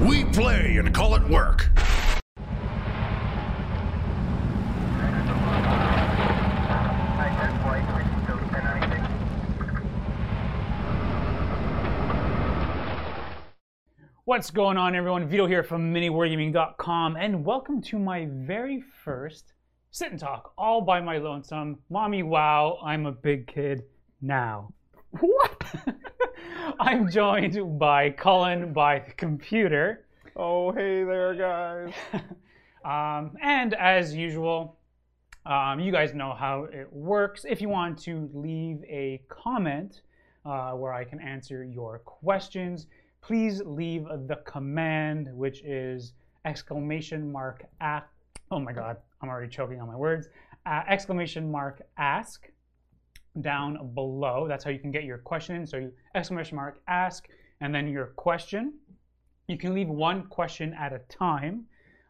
We play and call it work. What's going on, everyone? Vito here from MiniWargaming.com, and welcome to my very first sit and talk all by my lonesome. Mommy, wow, I'm a big kid now. What? I'm joined by Cullen by the computer. Oh, hey there, guys. Um, and as usual, um, you guys know how it works. If you want to leave a comment uh, where I can answer your questions, please leave the command, which is exclamation mark at. Oh my God, I'm already choking on my words. Uh, exclamation mark ask down below. That's how you can get your question in. So you exclamation mark ask and then your question. You can leave one question at a time.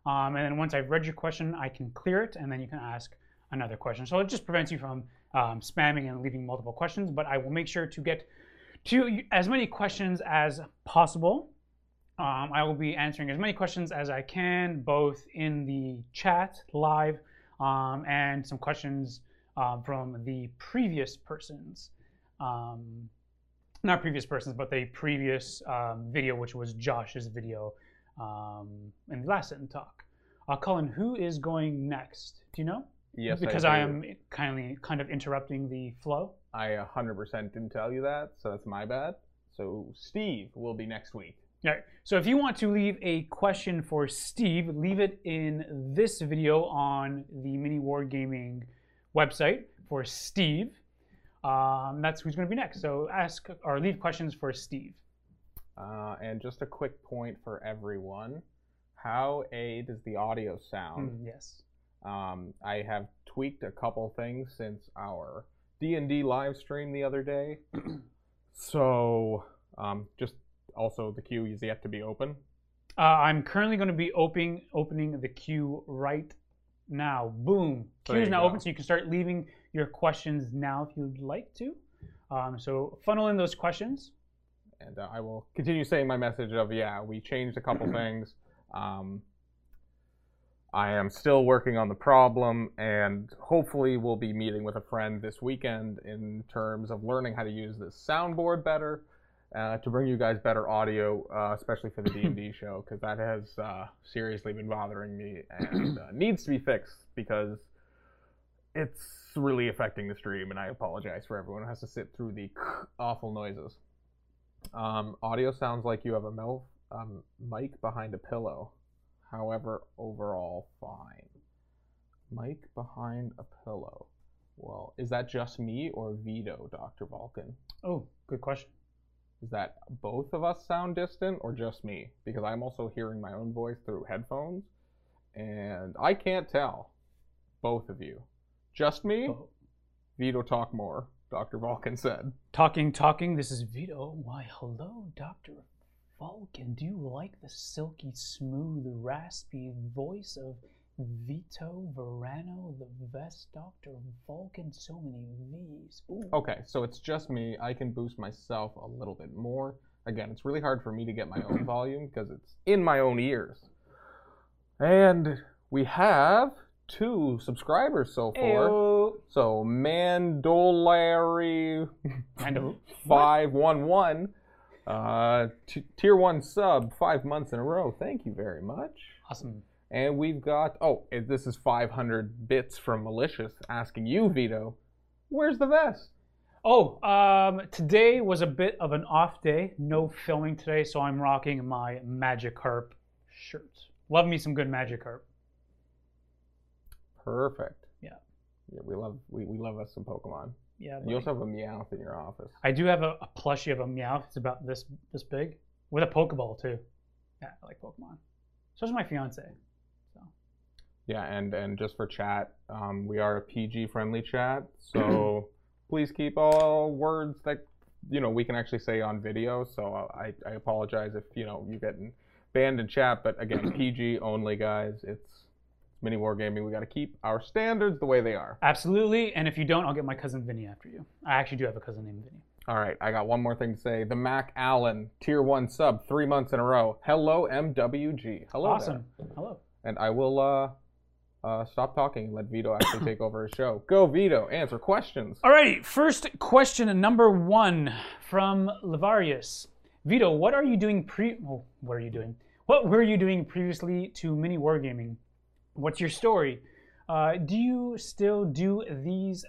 Um, and then once I've read your question, I can clear it and then you can ask another question. So it just prevents you from um, spamming and leaving multiple questions, but I will make sure to get to as many questions as possible. Um, I will be answering as many questions as I can, both in the chat live um, and some questions uh, from the previous persons. Um, not previous persons, but the previous um, video, which was Josh's video um, in the last sit and talk. Uh, Cullen, who is going next? Do you know? Yes, because I, I, am kindly kind of interrupting the flow. I 100% didn't tell you that, so that's my bad. So Steve will be next week. All right. So if you want to leave a question for Steve, leave it in this video on the Mini Wargaming website for Steve. Um, that's who's going to be next. So ask or leave questions for Steve. Uh, and just a quick point for everyone: How a does the audio sound? Mm, yes. Um, I have tweaked a couple things since our D and D live stream the other day. so um, just also the queue is yet to be open. Uh, I'm currently going to be opening opening the queue right now. Boom. There Queue is now go. open, so you can start leaving your questions now if you'd like to. Um, so funnel in those questions. and uh, I will continue saying my message of yeah, we changed a couple things. Um, I am still working on the problem, and hopefully, we'll be meeting with a friend this weekend in terms of learning how to use this soundboard better uh, to bring you guys better audio, uh, especially for the D and D show, because that has uh, seriously been bothering me and uh, needs to be fixed because it's really affecting the stream, and I apologize for everyone who has to sit through the awful noises. Um, audio sounds like you have a um, mic behind a pillow. However, overall, fine. Mic behind a pillow. Well, is that just me or Vito, Dr. Vulcan? Oh, good question. Is that both of us sound distant or just me? Because I'm also hearing my own voice through headphones, and I can't tell. Both of you. Just me? Oh. Vito, talk more, Dr. Vulcan said. Talking, talking. This is Vito. Why, hello, Doctor Vulcan. Do you like the silky, smooth, raspy voice of Vito Verano, the best Doctor Vulcan? So many V's. Ooh. Okay, so it's just me. I can boost myself a little bit more. Again, it's really hard for me to get my own volume because it's in my own ears. And we have two subscribers so far. Ayo. So Mandolary five one one, uh, tier one sub five months in a row. Thank you very much. awesome. And we've got oh, this is 500 bits from Malicious asking you, Vito, where's the vest? Oh, um, today was a bit of an off day. No filming today, so I'm rocking my Magikarp shirt. Love me some good Magikarp. Perfect. Yeah. Yeah, we love we, we love us some Pokemon. Yeah. You also have a Meowth in your office. I do have a, a plushie of a Meowth. It's about this this big, with a Pokeball too. Yeah, I like Pokemon. So is my fiance. Yeah, and and just for chat, um, we are a PG friendly chat, so please keep all words that you know we can actually say on video. So I I apologize if you know you getting banned in chat, but again, PG only, guys. It's mini wargaming. We got to keep our standards the way they are. absolutely. And if you don't, I'll get my cousin Vinny after you. I actually do have a cousin named Vinny. All right, I got one more thing to say. The Mac Allen tier one sub, three months in a row. Hello MWG. Hello. there. awesome. Hello. And I will uh, uh, stop talking and let Vito actually take over his show. Go Vito, answer questions. Alrighty, first question number one from Lavarius. Vito, what are you doing pre? Oh, what are you doing? What were you doing previously to mini wargaming? What's your story? Uh, do you still do these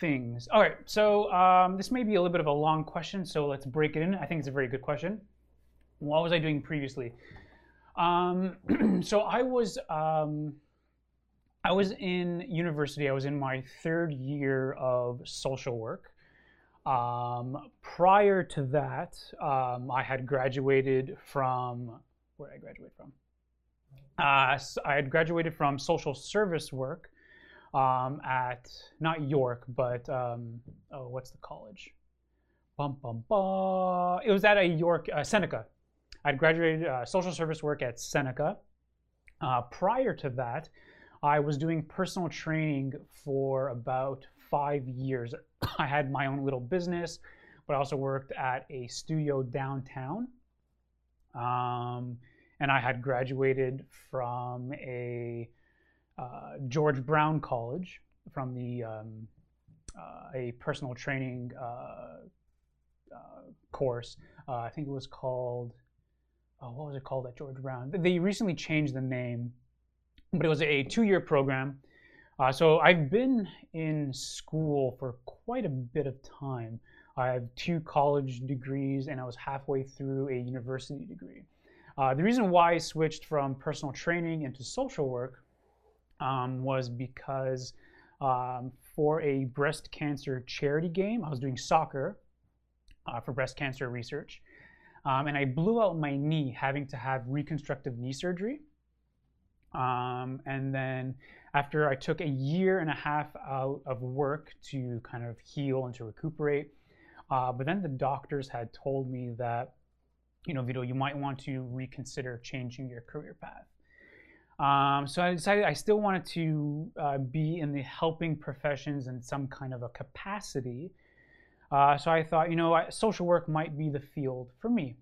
things? All right, so um, this may be a little bit of a long question, so let's break it in. I think it's a very good question. What was I doing previously? Um, so I was um, I was in university. I was in my third year of social work. Um, prior to that, um, I had graduated from where did I graduate from? Uh, I had graduated from social service work um, at not York, but um, oh, what's the college? Bum bum. It was at a York uh, Seneca. I'd graduated uh, social service work at Seneca. Uh, prior to that, I was doing personal training for about five years. I had my own little business, but I also worked at a studio downtown. Um, and I had graduated from a uh, George Brown College from the um, uh, a personal training uh, uh, course. Uh, I think it was called. Oh, what was it called at George Brown? They recently changed the name, but it was a two-year program. Uh, so I've been in school for quite a bit of time. I have two college degrees, and I was halfway through a university degree. Uh, the reason why I switched from personal training into social work um, was because um, for a breast cancer charity game, I was doing soccer uh, for breast cancer research, um, and I blew out my knee, having to have reconstructive knee surgery. Um, and then after I took a year and a half out of work to kind of heal and to recuperate, uh, but then the doctors had told me that, you know, Vito, you might want to reconsider changing your career path. Um, so I decided I still wanted to uh, be in the helping professions in some kind of a capacity. Uh, so I thought, you know, I, social work might be the field for me.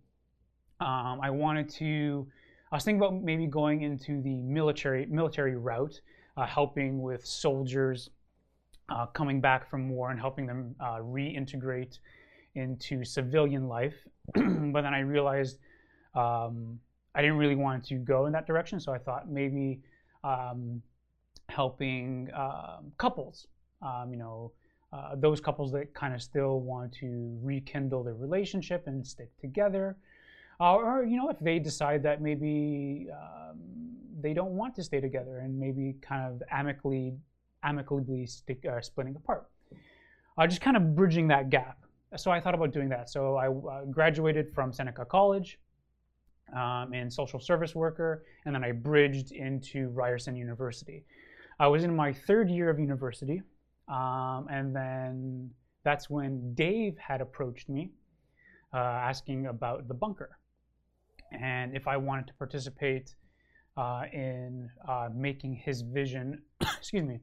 Um, I wanted to. I was thinking about maybe going into the military military route, uh, helping with soldiers uh, coming back from war and helping them uh, reintegrate into civilian life. but then I realized um, I didn't really want to go in that direction, so I thought maybe um, helping um, couples, um, you know, uh, those couples that kind of still want to rekindle their relationship and stick together. Uh, or, you know, if they decide that maybe um, they don't want to stay together and maybe kind of amicably, amicably stick, uh, splitting apart. Uh, just kind of bridging that gap. So I thought about doing that. So I uh, graduated from Seneca College um, in social service worker, and then I bridged into Ryerson University. I was in my third year of university, um, and then that's when Dave had approached me uh, asking about the bunker and if I wanted to participate uh, in uh, making his vision, excuse me,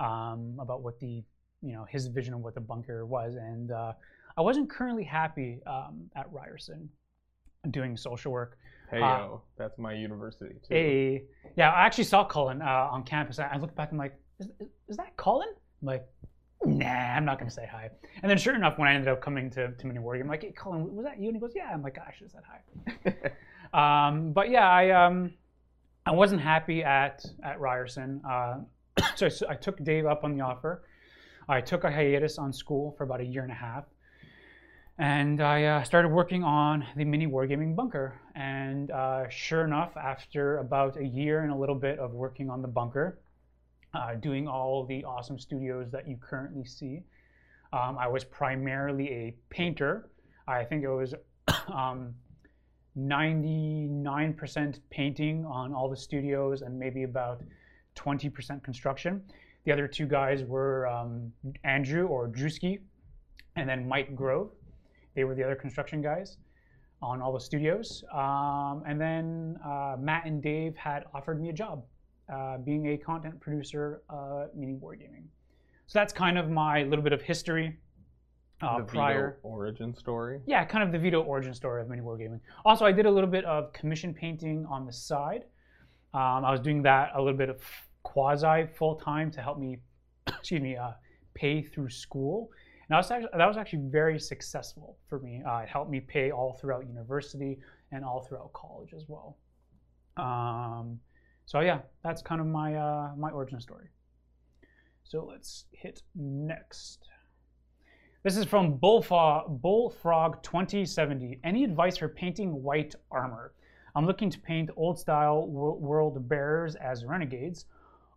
um, about what the you know his vision of what the bunker was, and uh, I wasn't currently happy um, at Ryerson doing social work. Hey Uh, yo, that's my university too. A yeah, I actually saw Colin uh, on campus. I, looked back and I'm like, is, is that Colin? I'm like, nah, I'm not gonna say hi. And then sure enough, when I ended up coming to to Mini Warrior, I'm like, hey, Cullen, was that you? And he goes, yeah. I'm like, I should have said hi. Um, but yeah, I um, I wasn't happy at at Ryerson, uh, so I took Dave up on the offer. I took a hiatus on school for about a year and a half, and I uh, started working on the mini wargaming bunker. And uh, sure enough, after about a year and a little bit of working on the bunker, uh, doing all the awesome studios that you currently see, um, I was primarily a painter. I think it was. Um, 99% painting on all the studios and maybe about 20% construction. The other two guys were um, Andrew or Drewski and then Mike Grove. They were the other construction guys on all the studios. Um, and then uh, Matt and Dave had offered me a job uh, being a content producer uh, Mini Wargaming. So that's kind of my little bit of history uh, the prior. Vito origin story. Yeah, kind of the Vito origin story of mini wargaming. Also, I did a little bit of commission painting on the side. Um, I was doing that a little bit of quasi full time to help me, excuse me, uh, pay through school. And that was actually, that was actually very successful for me. Uh, it helped me pay all throughout university and all throughout college as well. Um, so yeah, that's kind of my uh, my origin story. So let's hit next. This is from Bullfrog, Bullfrog 2070. Any advice for painting white armor? I'm looking to paint old style Word Bearers as renegades.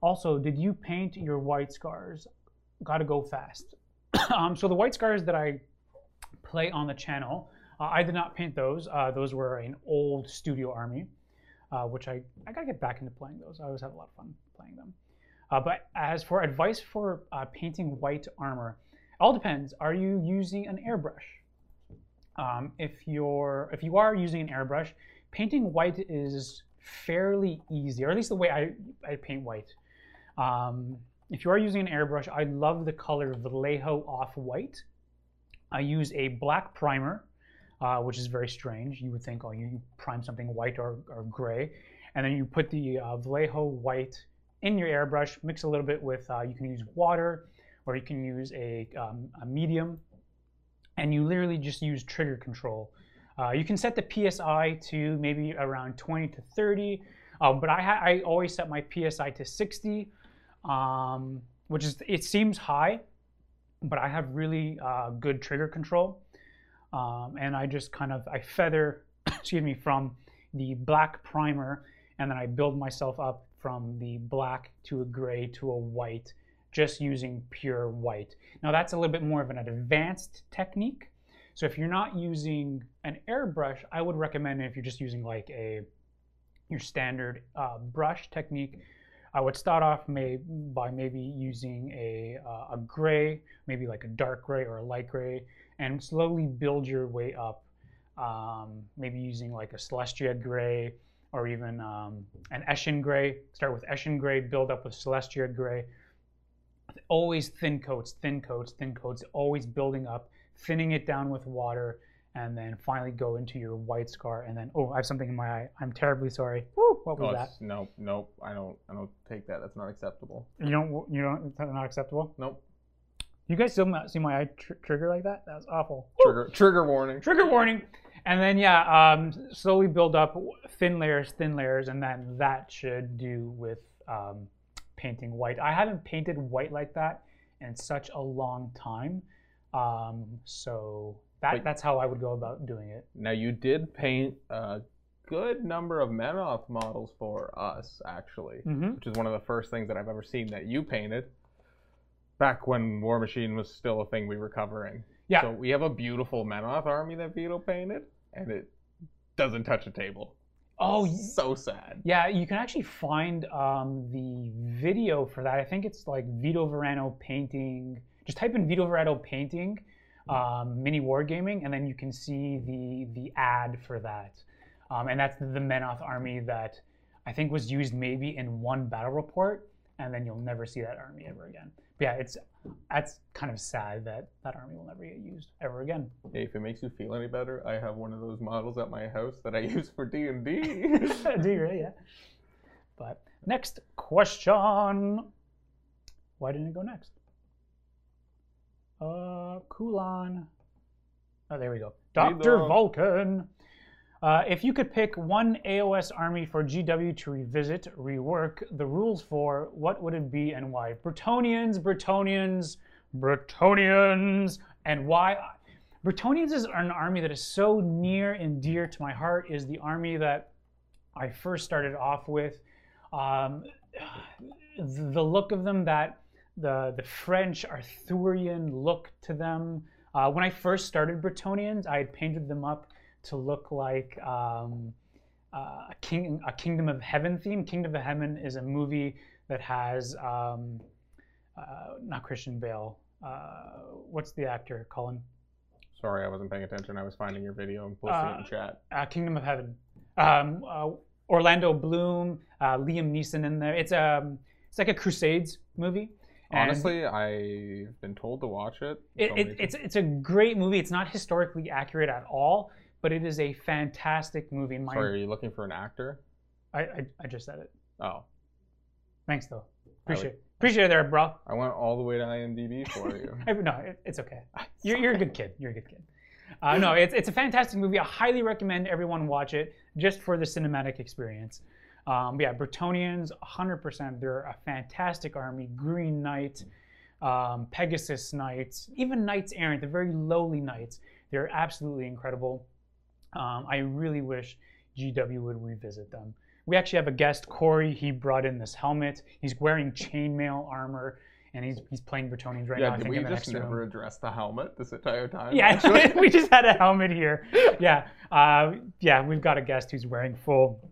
Also, did you paint your white scars? Gotta go fast. um, so the white scars that I play on the channel, uh, I did not paint those. Uh, those were an old studio army, uh, which I, I gotta get back into playing those. I always have a lot of fun playing them. Uh, but as for advice for uh, painting white armor, all depends. Are you using an airbrush? Um, if you're if you are using an airbrush, painting white is fairly easy, or at least the way I, I paint white. Um, if you are using an airbrush, I love the color Vallejo Off White. I use a black primer, uh, which is very strange. You would think, oh, you prime something white or, or gray, and then you put the uh, Vallejo White in your airbrush, mix a little bit with, uh, you can use water, or you can use a, um, a medium, and you literally just use trigger control. Uh, you can set the PSI to maybe around 20 to 30, uh, but I, I always set my PSI to 60, um, which is, it seems high, but I have really uh, good trigger control. Um, and I just kind of, I feather, excuse me, from the black primer, and then I build myself up from the black to a gray to a white, just using pure white. Now that's a little bit more of an advanced technique. So if you're not using an airbrush, I would recommend if you're just using like a your standard uh, brush technique, I would start off may, by maybe using a, uh, a gray, maybe like a dark gray or a light gray, and slowly build your way up. Um, maybe using like a Celestra gray or even um, an Eshin gray. Start with Eshin gray, build up with Celestra gray. Always thin coats, thin coats, thin coats, always building up, thinning it down with water, and then finally go into your white scar. And then, oh, I have something in my eye. I'm terribly sorry. Woo, what was Oh, that? nope, nope. I don't. I don't take that. That's not acceptable. You don't, you don't, it's not acceptable? Nope. You guys still not see my eye tr- trigger like that? That was awful. Woo. Trigger. Trigger warning. trigger warning and then yeah um, slowly build up thin layers thin layers and then that should do with um, painting white i haven't painted white like that in such a long time um, so that, Wait. that's how i would go about doing it Now you did paint a good number of Menoth models for us, actually, mm-hmm. which is one of the first things that I've ever seen that you painted. Back when War Machine was still a thing we were covering. Yeah. So we have a beautiful Menoth army that Vito painted, and it doesn't touch a table. Oh So sad. yeah you can actually find um, the video for that. I think it's like vito verano painting just type in vito verano painting um, mini wargaming and then you can see the the ad for that. Um, and that's the menoth army that i think was used maybe in one battle report and then you'll never see that army ever again but yeah it's that's kind of sad that that army will never get used ever again Hey, if it makes you feel any better, I have one of those models at my house that I use for D and D. Do you really? Yeah. But next question. Why didn't it go next? Uh, Cullen. Oh, there we go. Dr. Vito. Vulcan. Uh, if you could pick one AOS army for GW to revisit, rework the rules for, what would it be and why? Bretonnians, Bretonnians, Bretonnians, and why? Bretonnians is an army that is so near and dear to my heart. Is the army that I first started off with. Um, the look of them, that the the French Arthurian look to them. Uh, when I first started Bretonnians, I had painted them up to look like um, uh, a king, a Kingdom of Heaven theme. Kingdom of Heaven is a movie that has um, uh, not Christian Bale. Uh, what's the actor? Colin. Sorry, I wasn't paying attention. I was finding your video and posting it in Uh, chat. uh, Kingdom of Heaven. Um, uh, Orlando Bloom, uh, Liam Neeson in there. It's um, it's like a Crusades movie, And Honestly, I've been told to watch it. it, it, it's it's a great movie. It's not historically accurate at all, but it is a fantastic movie. My, Sorry, are you looking for an actor? I, I I just said it. Oh, Thanks though. I would- Appreciate appreciate it there, bro. I went all the way to IMDb for you. I- No, it, it's okay. You're, you're a good kid. You're a good kid. Uh, no, it's, it's a fantastic movie. I highly recommend everyone watch it just for the cinematic experience. Um, yeah, Bretonnians, 100%. They're a fantastic army. Green Knight, um, Pegasus Knights, even Knights Errant, the very lowly knights. They're absolutely incredible. Um, I really wish GW would revisit them. We actually have a guest, Corey. He brought in this helmet. He's wearing chainmail armor, and he's, he's playing Bretonnians right now. yeah, we just next room. never address the helmet this entire time? Yeah, we just had a helmet here. Yeah, uh, yeah, we've got a guest who's wearing full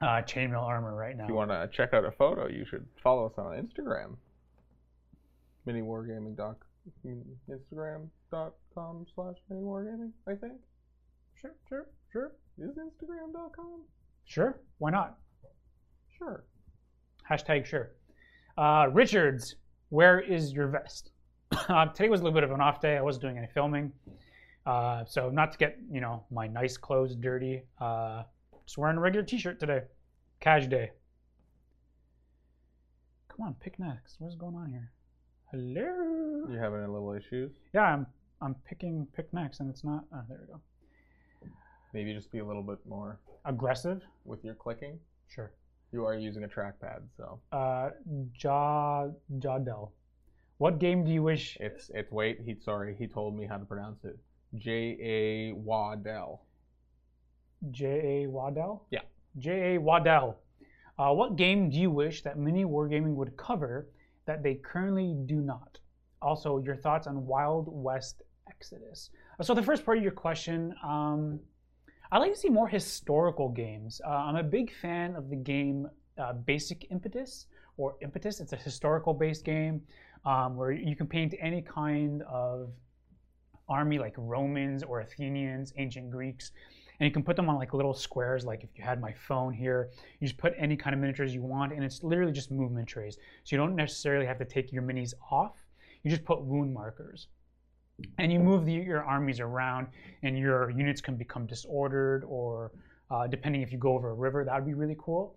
uh, chainmail armor right now. If you want to check out a photo, you should follow us on Instagram. Miniwargaming dot Instagram.com slash miniwargaming, I think. Sure, sure, sure, Is Instagram.com? sure. Why not? Sure. Hashtag sure. Uh, Richards, where is your vest? uh, today was a little bit of an off day. I wasn't doing any filming, uh, so not to get you know my nice clothes dirty. Uh, just wearing a regular T-shirt today. Cash day. Come on, pick next. What's going on here? Hello. You having a little issues? Yeah, I'm I'm picking pick next, and it's not. Oh, there we go. Maybe just be a little bit more Aggressive. with your clicking. Sure. You are using a trackpad, so Uh, Ja Jadel. What game do you wish? it's it's wait. He sorry. He told me how to pronounce it. J A Waddell. J A Waddell. Yeah. J A Waddell. Uh, what game do you wish that Mini Wargaming would cover that they currently do not? Also, your thoughts on Wild West Exodus. Uh, So the first part of your question, um, I like to see more historical games. Uh, I'm a big fan of the game uh, Basic Impetus or Impetus. It's a historical-based game um, where you can paint any kind of army, like Romans or Athenians, ancient Greeks, and you can put them on like little squares. Like if you had my phone here, you just put any kind of miniatures you want, and it's literally just movement trays. So you don't necessarily have to take your minis off. You just put wound markers and you move the, your armies around and your units can become disordered or uh, depending if you go over a river that would be really cool.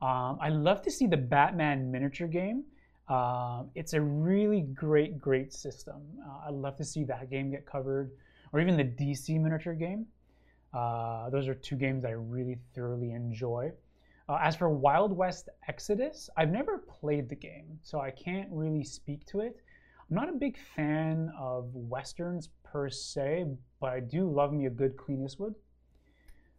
Um, i love to see the batman miniature game. Um, it's a really great great system. Uh, i love to see that game get covered or even the dc miniature game. Uh, those are two games i really thoroughly enjoy. Uh, as for wild west exodus i've never played the game so i can't really speak to it I'm not a big fan of westerns per se, but I do love me a good Clint Eastwood.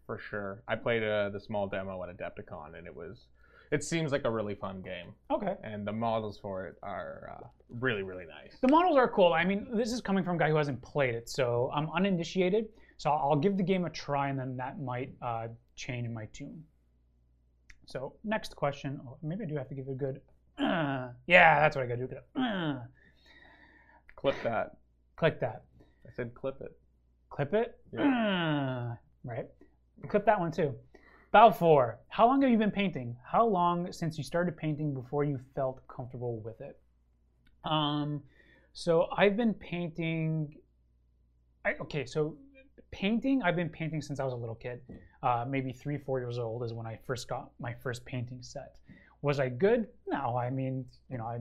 For sure. I played uh, the small demo at Adepticon, and it was. It seems like a really fun game, Okay. and the models for it are uh, really, really nice. The models are cool. I mean, this is coming from a guy who hasn't played it, so I'm uninitiated. So I'll give the game a try, and then that might uh, change my tune. So next question. Oh, maybe I do have to give it a good. Uh, yeah, that's what I got to do. Clip that. click that. I said clip it. Clip it. Yeah. Right. Clip that one too. Balfour, how long have you been painting? How long since you started painting before you felt comfortable with it? Um, so I've been painting. I, okay, so painting, I've been painting since I was a little kid. Uh, maybe three, four years old is when I first got my first painting set. Was I good? No, I mean, you know, I,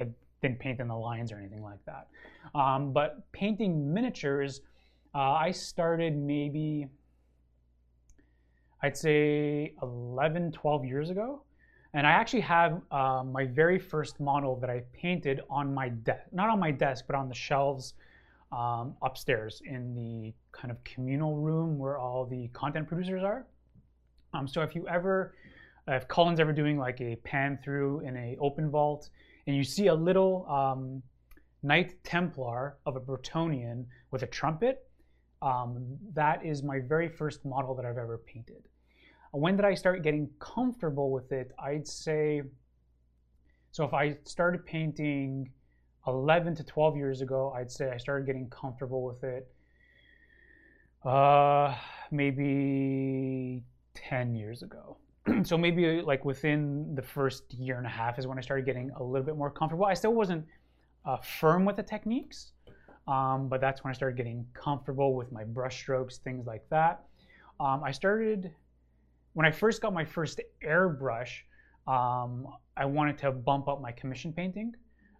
I didn't paint in the lines or anything like that. Um, but painting miniatures, uh, I started maybe, I'd say 11, 12 years ago. And I actually have uh, my very first model that I painted on my desk, not on my desk, but on the shelves um, upstairs in the kind of communal room where all the content producers are. Um, so if you ever, if Cullen's ever doing like a pan through in a open vault, and you see a little um, Knight Templar of a Bretonnian with a trumpet, um, that is my very first model that I've ever painted. When did I start getting comfortable with it? I'd say, so if I started painting 11 to 12 years ago, I'd say I started getting comfortable with it uh, maybe 10 years ago. so maybe like within the first year and a half is when I started getting a little bit more comfortable. I still wasn't uh, firm with the techniques, um, but that's when I started getting comfortable with my brush strokes, things like that. Um, I started when I first got my first airbrush. Um, I wanted to bump up my commission painting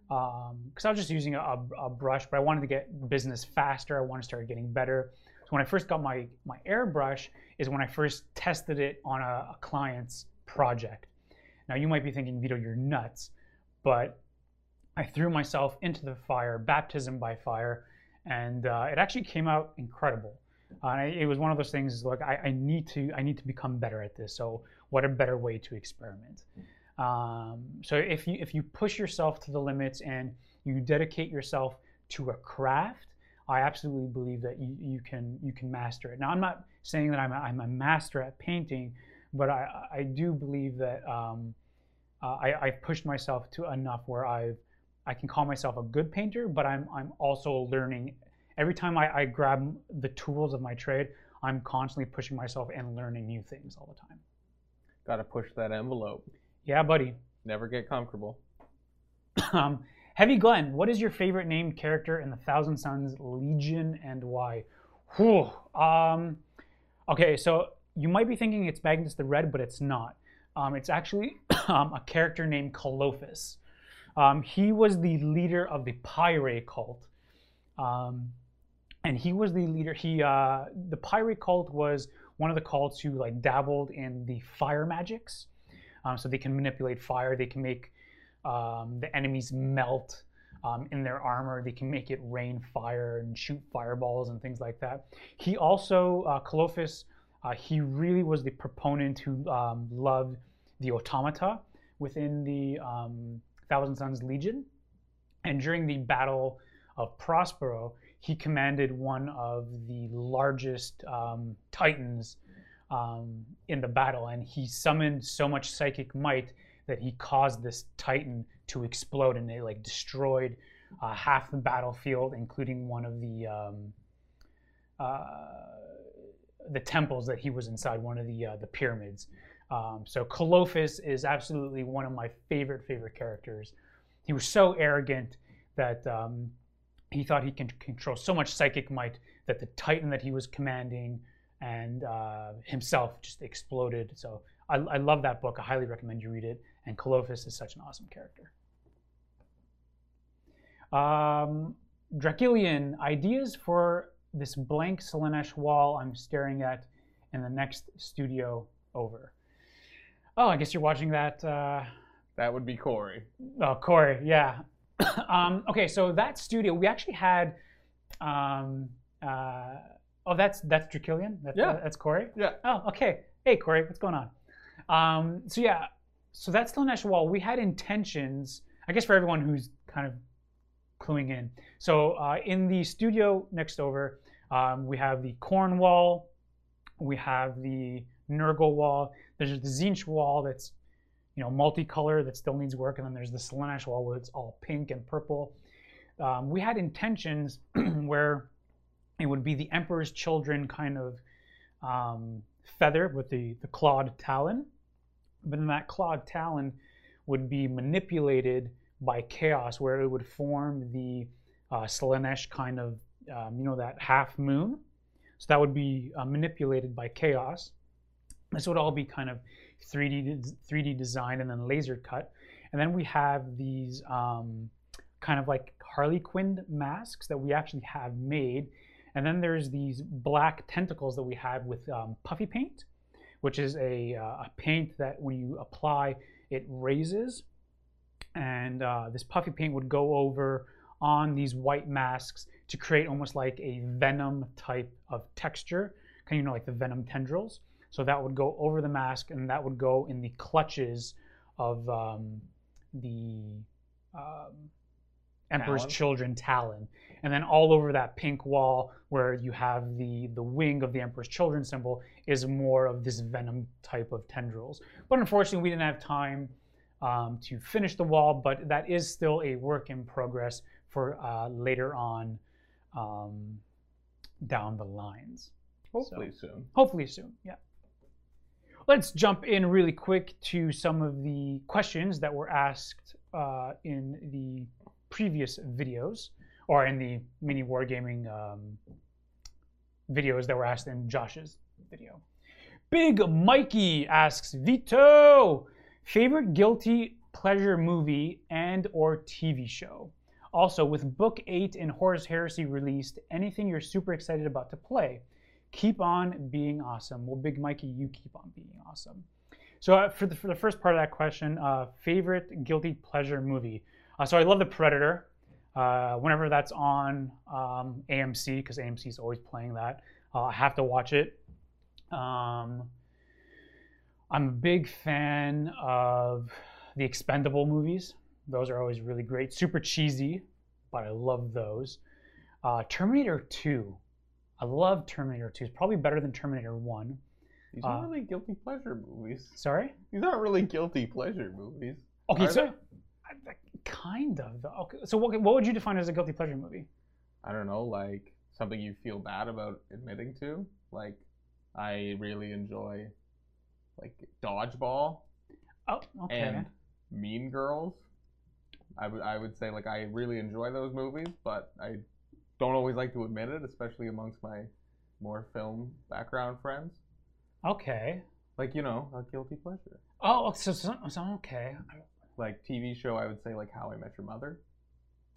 because I was just using a, a, brush, but I wanted to get business faster. I wanted to start getting better. So when I first got my my airbrush is when I first tested it on a, a client's project. Now you might be thinking, Vito, you're nuts, but I threw myself into the fire, baptism by fire, and uh, it actually came out incredible. Uh, it was one of those things like I, I, need to I need to become better at this. So what a better way to experiment. Um, so if you if you push yourself to the limits and you dedicate yourself to a craft, I absolutely believe that you, you can you can master it. Now I'm not saying that I'm a, I'm a master at painting, but I, I do believe that um, uh, I, I've pushed myself to enough where I've I can call myself a good painter, but I'm I'm also learning. Every time I, I grab the tools of my trade, I'm constantly pushing myself and learning new things all the time. Got to push that envelope. Yeah, buddy. Never get comfortable. um, Heavy Glenn, what is your favorite named character in the Thousand Sons Legion and why? Whew. Um, okay, so you might be thinking it's Magnus the Red, but it's not. Um, it's actually um, a character named Khalophis. Um, he was the leader of the Pyre cult. Um, and he was the leader. He uh, the Pyre cult was one of the cults who like dabbled in the fire magics. Um, so they can manipulate fire. They can make um, the enemies melt um, in their armor. They can make it rain fire and shoot fireballs and things like that. He also, uh, Khalophis, uh, he really was the proponent who um, loved the automata within the um, Thousand Sons Legion. And during the Battle of Prospero, he commanded one of the largest um, titans um, in the battle, and he summoned so much psychic might that he caused this titan to explode, and it like destroyed uh, half the battlefield, including one of the um, uh, the temples that he was inside, one of the uh, the pyramids. Um, so Khalophis is absolutely one of my favorite favorite characters. He was so arrogant that um, he thought he can control so much psychic might that the titan that he was commanding and uh, himself just exploded. So I, I, love that book. I highly recommend you read it. And Khalophis is such an awesome character. Um, Dracilian, ideas for this blank Slaanesh wall I'm staring at in the next studio over. Oh, I guess you're watching that. Uh... That would be Corey. Oh, Corey, yeah. um, okay, so that studio, we actually had. Um, uh, Oh, that's that's Dracilian. That's, yeah, that's Corey. Yeah. Oh, okay. Hey, Corey, what's going on? Um, so yeah, so that's Slaanesh Wall. We had intentions, I guess, for everyone who's kind of cluing in. So uh, in the studio next over, um, we have the Khorne Wall, we have the Nurgle Wall. There's the Tzeentch Wall that's you know multicolor that still needs work, and then there's the Slaanesh Wall where it's all pink and purple. Um, we had intentions where it would be the Emperor's Children kind of um, feather with the, the clawed talon. But then that clawed talon would be manipulated by chaos, where it would form the uh, Slaanesh kind of, um, you know, that half moon. So that would be uh, manipulated by chaos. This would all be kind of 3D 3D design and then laser cut. And then we have these um, kind of like Harley Quinn masks that we actually have made and then there's these black tentacles that we have with um, puffy paint, which is a, uh, a, paint that when you apply, it raises. And uh, this puffy paint would go over on these white masks to create almost like a venom type of texture, kind of you know like the venom tendrils. So that would go over the mask, and that would go in the clutches of um, the um, Emperor's Talon. Children Talon. And then all over that pink wall where you have the, the wing of the Emperor's Children symbol is more of this venom type of tendrils. But unfortunately, we didn't have time um, to finish the wall, but that is still a work in progress for uh, later on um, down the lines. Hopefully so, soon. Hopefully soon, yeah. let's jump in really quick to some of the questions that were asked uh, in the previous videos, or in the mini wargaming um, videos that were asked in Josh's video. Big Mikey asks Vito, favorite guilty pleasure movie and or TV show. Also, with Book 8 and Horus Heresy released, anything you're super excited about to play. Keep on being awesome. Well, Big Mikey, you keep on being awesome. So, uh, for, the, for the first part of that question, uh, favorite guilty pleasure movie. Uh, so, I love The Predator. Uh, whenever that's on um, AMC, because AMC is always playing that, uh, I have to watch it. Um, I'm a big fan of the Expendable movies. Those are always really great. Super cheesy, but I love those. Uh, Terminator 2. I love Terminator 2. It's probably better than Terminator 1. These aren't Uh, really guilty pleasure movies. Sorry? These aren't really guilty pleasure movies. Okay, so they? Kind of. Okay, so what, what would you define as a guilty pleasure movie? I don't know, like something you feel bad about admitting to. Like, I really enjoy like Dodgeball Oh, okay. and Mean Girls. I would I would say like I really enjoy those movies, but I don't always like to admit it, especially amongst my more film background friends. okay. Like you know, a guilty pleasure. Oh, so, so, so okay. Like TV show, I would say like How I Met Your Mother.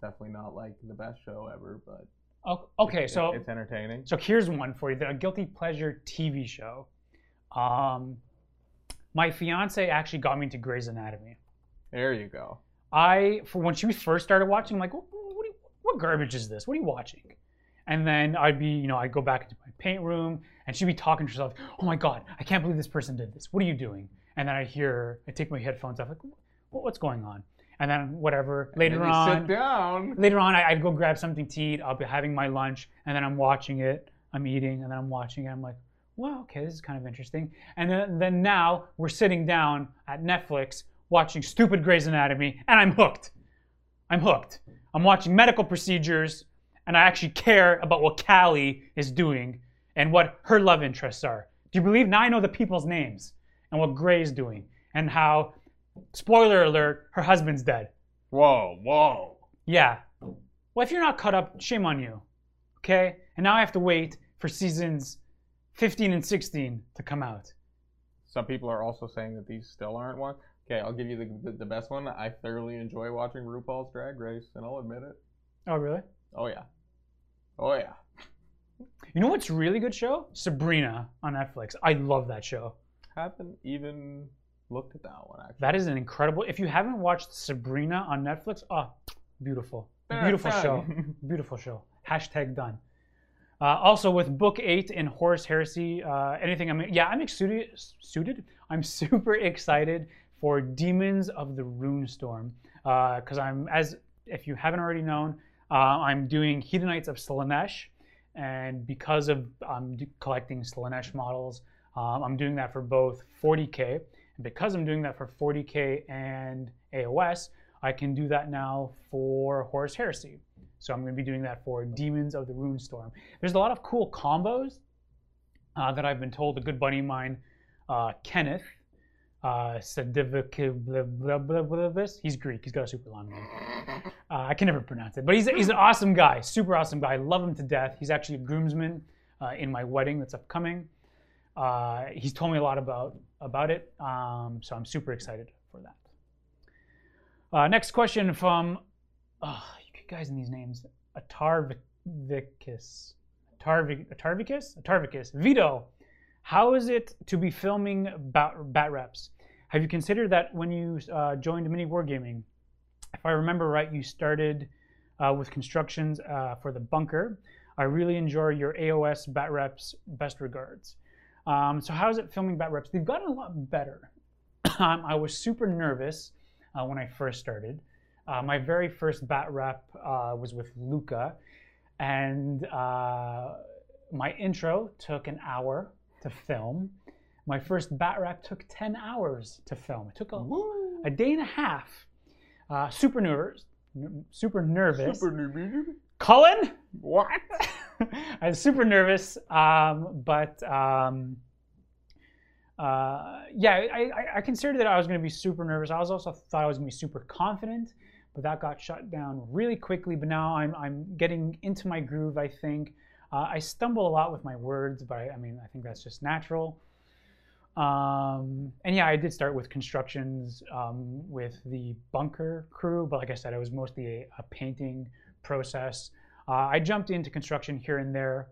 Definitely not like the best show ever, but Oh, okay, it- so it's entertaining. So here's one for you: the guilty pleasure TV show. Um, my fiance actually got me into Grey's Anatomy. There you go. I, for when she first started watching, I'm like, what, what, you- what garbage is this? What are you watching? And then I'd be, you know, I'd go back into my paint room, and she'd be talking to herself. Oh my God, I can't believe this person did this. What are you doing? And then I hear, I take my headphones off, like, what's going on? And then whatever. Later and then you on, sit down. later on I, I'd go grab something to eat. I'll be having my lunch, and then I'm watching it. I'm eating, and then I'm watching it. I'm like, well, okay, this is kind of interesting. And then, then now we're sitting down at Netflix watching stupid Grey's Anatomy, and I'm hooked. I'm hooked. I'm watching medical procedures, and I actually care about what Callie is doing and what her love interests are. Do you believe? Now I know the people's names and what Grey's doing, and how, spoiler alert, her husband's dead. Whoa, whoa. Yeah. Well, if you're not caught up, shame on you. Okay? And now I have to wait for seasons 15 and 16 to come out. Some people are also saying that these still aren't one. Okay, I'll give you the, the, the best one. I thoroughly enjoy watching RuPaul's Drag Race, and I'll admit it. Oh, really? Oh yeah. Oh yeah. You know what's a really good show? Sabrina on Netflix. I love that show. Haven't even looked at that one actually. That is an incredible. If you haven't watched Sabrina on Netflix, oh, beautiful. Beautiful show. Beautiful show. Hashtag done. Uh, also, with Book Eight and Horus Heresy, uh, anything I'm yeah, I'm excited. Suited. I'm super excited for Daemons of the Ruinstorm because I'm as if you haven't already known, uh, I'm doing Hedonites of Slaanesh, and because of I'm d- collecting Slaanesh models, um, I'm doing that for both 40k, and because I'm doing that for 40k and AOS, I can do that now for Horus Heresy. So I'm going to be doing that for Daemons of the Ruinstorm. There's a lot of cool combos uh, that I've been told. A good buddy of mine, uh, Kenneth, uh, he's Greek. He's got a super long name. Uh, I can never pronounce it, but he's, he's an awesome guy, super awesome guy. I love him to death. He's actually a groomsman uh, in my wedding that's upcoming. Uh, he's told me a lot about about it, um, so I'm super excited for that. Uh, next question from oh, you guys in these names. Atarvicus. Atarvic, Atarvicus? Atarvicus. Vito, how is it to be filming bat, bat reps? Have you considered that when you uh, joined Mini Wargaming? If I remember right, you started uh, with constructions uh, for the bunker. I really enjoy your AOS bat reps. Best regards. Um, so how is it filming bat reps? They've gotten a lot better. um, I was super nervous uh, when I first started. Uh, my very first bat rep uh, was with Luca, and uh, my intro took an hour to film. My first bat rep took 10 hours to film. It took a, Woo. a day and a half. Uh, super nervous. Super nervous. Super noob. Cullen? What? I was super nervous, um, but um, uh, yeah, I, I, considered that I was going to be super nervous. I was also thought I was going to be super confident, but that got shut down really quickly. But now I'm, I'm getting into my groove, I think. Uh, I stumble a lot with my words, but I, I mean, I think that's just natural. Um, and yeah, I did start with constructions um, with the bunker crew, but like I said, it was mostly a, a painting process. Uh, I jumped into construction here and there.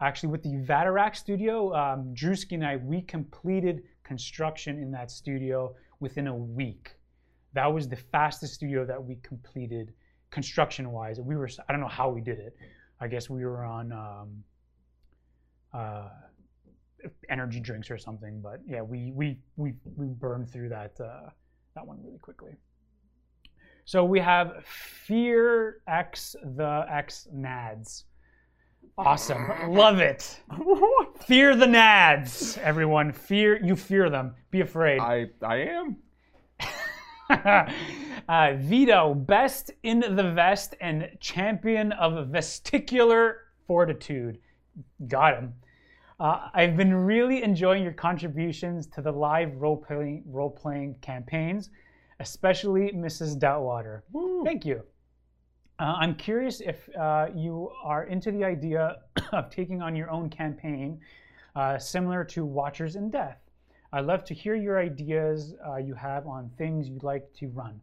Actually, with the Vaterack studio, um, Drewski and I, we completed construction in that studio within a week. That was the fastest studio that we completed construction-wise. We were, I don't know how we did it. I guess we were on um, uh, energy drinks or something, but yeah, we we we we burned through that uh, that one really quickly. So we have Fear X the X Nads. Awesome. Love it. fear the Nads, everyone. Fear you fear them. Be afraid. I I am. uh, Vito, best in the vest and champion of vesticular fortitude. Got him. Uh, I've been really enjoying your contributions to the live role playing role playing campaigns, especially Mrs. Doubtwater. Woo. Thank you. Uh, I'm curious if uh, you are into the idea of taking on your own campaign, uh, similar to Watchers in Death. I'd love to hear your ideas uh, you have on things you'd like to run.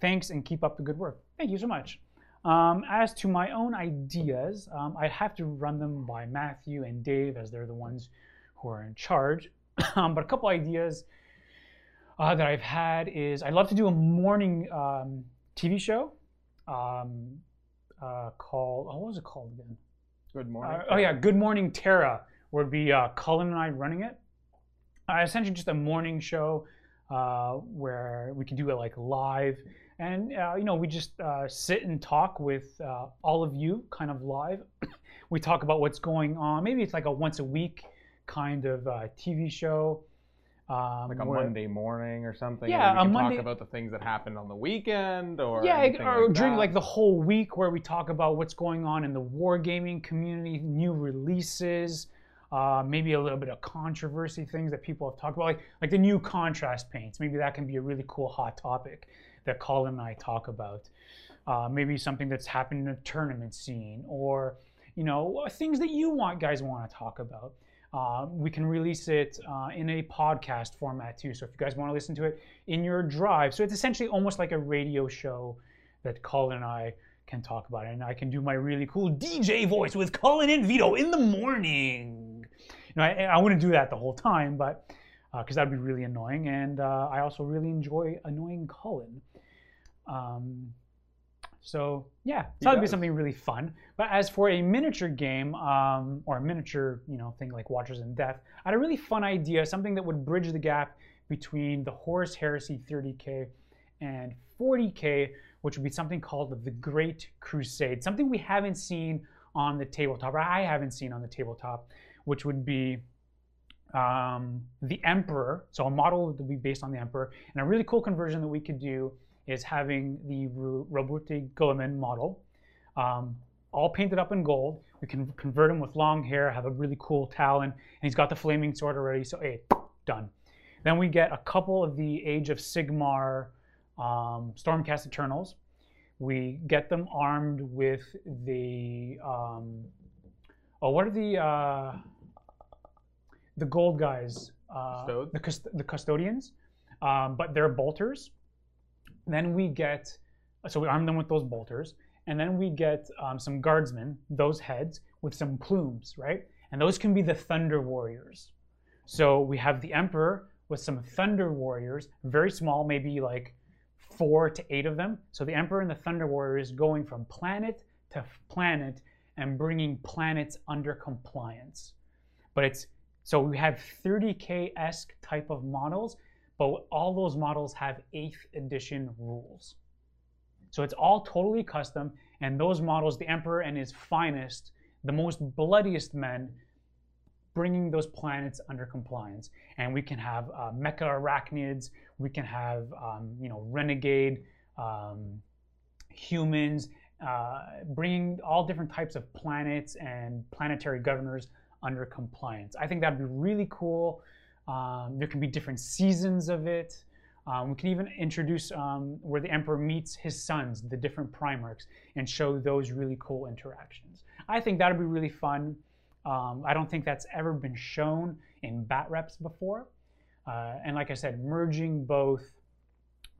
Thanks and keep up the good work. Thank you so much. Um, as to my own ideas, um, I'd have to run them by Matthew and Dave as they're the ones who are in charge. um, but a couple ideas uh, that I've had is I'd love to do a morning um, TV show um, uh, called, oh, what was it called again? Good morning. Uh, oh yeah, Good Morning Tara would be uh, Cullen and I running it. Uh, essentially, just a morning show uh, where we can do it like live, and uh, you know we just uh, sit and talk with uh, all of you, kind of live. we talk about what's going on. Maybe it's like a once a week kind of uh, TV show. Um, like a where- Monday morning or something. Yeah, we a can Monday- talk about the things that happened on the weekend or yeah, or like during that. like the whole week where we talk about what's going on in the wargaming community, new releases, uh, maybe a little bit of controversy things that people have talked about, like like the new contrast paints. Maybe that can be a really cool hot topic that Cullen and I talk about. Uh, maybe something that's happened in a tournament scene, or you know things that you want guys want to talk about. Uh, we can release it uh, in a podcast format too. So if you guys want to listen to it in your drive, so it's essentially almost like a radio show that Cullen and I can talk about it. And I can do my really cool DJ voice with Cullen and Vito in the morning. You know, I, I wouldn't do that the whole time, but because that'd be really annoying. And uh, I also really enjoy annoying Cullen. Um, so yeah, so that'd be something really fun. But as for a miniature game um, or a miniature, you know, thing like Watchers in Death, I had a really fun idea, something that would bridge the gap between the Horus Heresy 30k and 40k, which would be something called the Great Crusade, something we haven't seen on the tabletop, or I haven't seen on the tabletop, which would be um, the Emperor. So a model that would be based on the Emperor, and a really cool conversion that we could do is having the Roboute Guilliman model, um, all painted up in gold. We can convert him with long hair, have a really cool talon, and he's got the flaming sword already. So hey, done. Then we get a couple of the Age of Sigmar um, Stormcast Eternals. We get them armed with the um, oh, what are the uh, the gold guys? Uh, the cust- the custodians, um, but they're bolters. Then we get so we arm them with those bolters, and then we get um, some guardsmen, those heads with some plumes, right? And those can be the Thunder Warriors. So we have the Emperor with some Thunder Warriors, very small, maybe like four to eight of them. So the Emperor and the Thunder Warriors going from planet to planet and bringing planets under compliance. But it's so we have 30k esque type of models, but all those models have 8th edition rules. So it's all totally custom, and those models, the Emperor and his finest, the most bloodiest men, bringing those planets under compliance. And we can have uh, mecha arachnids, we can have um, you know renegade um, humans, uh, bringing all different types of planets and planetary governors under compliance. I think that'd be really cool. Um, there can be different seasons of it. Um, we can even introduce um, where the emperor meets his sons, the different Primarchs, and show those really cool interactions. I think that'd be really fun. Um, I don't think that's ever been shown in bat reps before. Uh, and like I said, merging both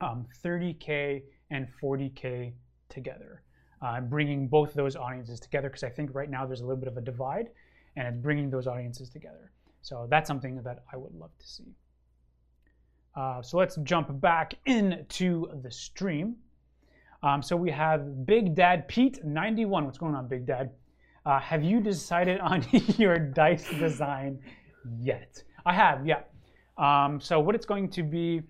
um, 30K and 40K together, uh, bringing both those audiences together, because I think right now there's a little bit of a divide, and it's bringing those audiences together. So that's something that I would love to see. Uh, so let's jump back into the stream. Um, so we have Big Dad Pete 91. What's going on, Big Dad? Uh, have you decided on your dice design yet? I have, yeah. Um, so what it's going to be,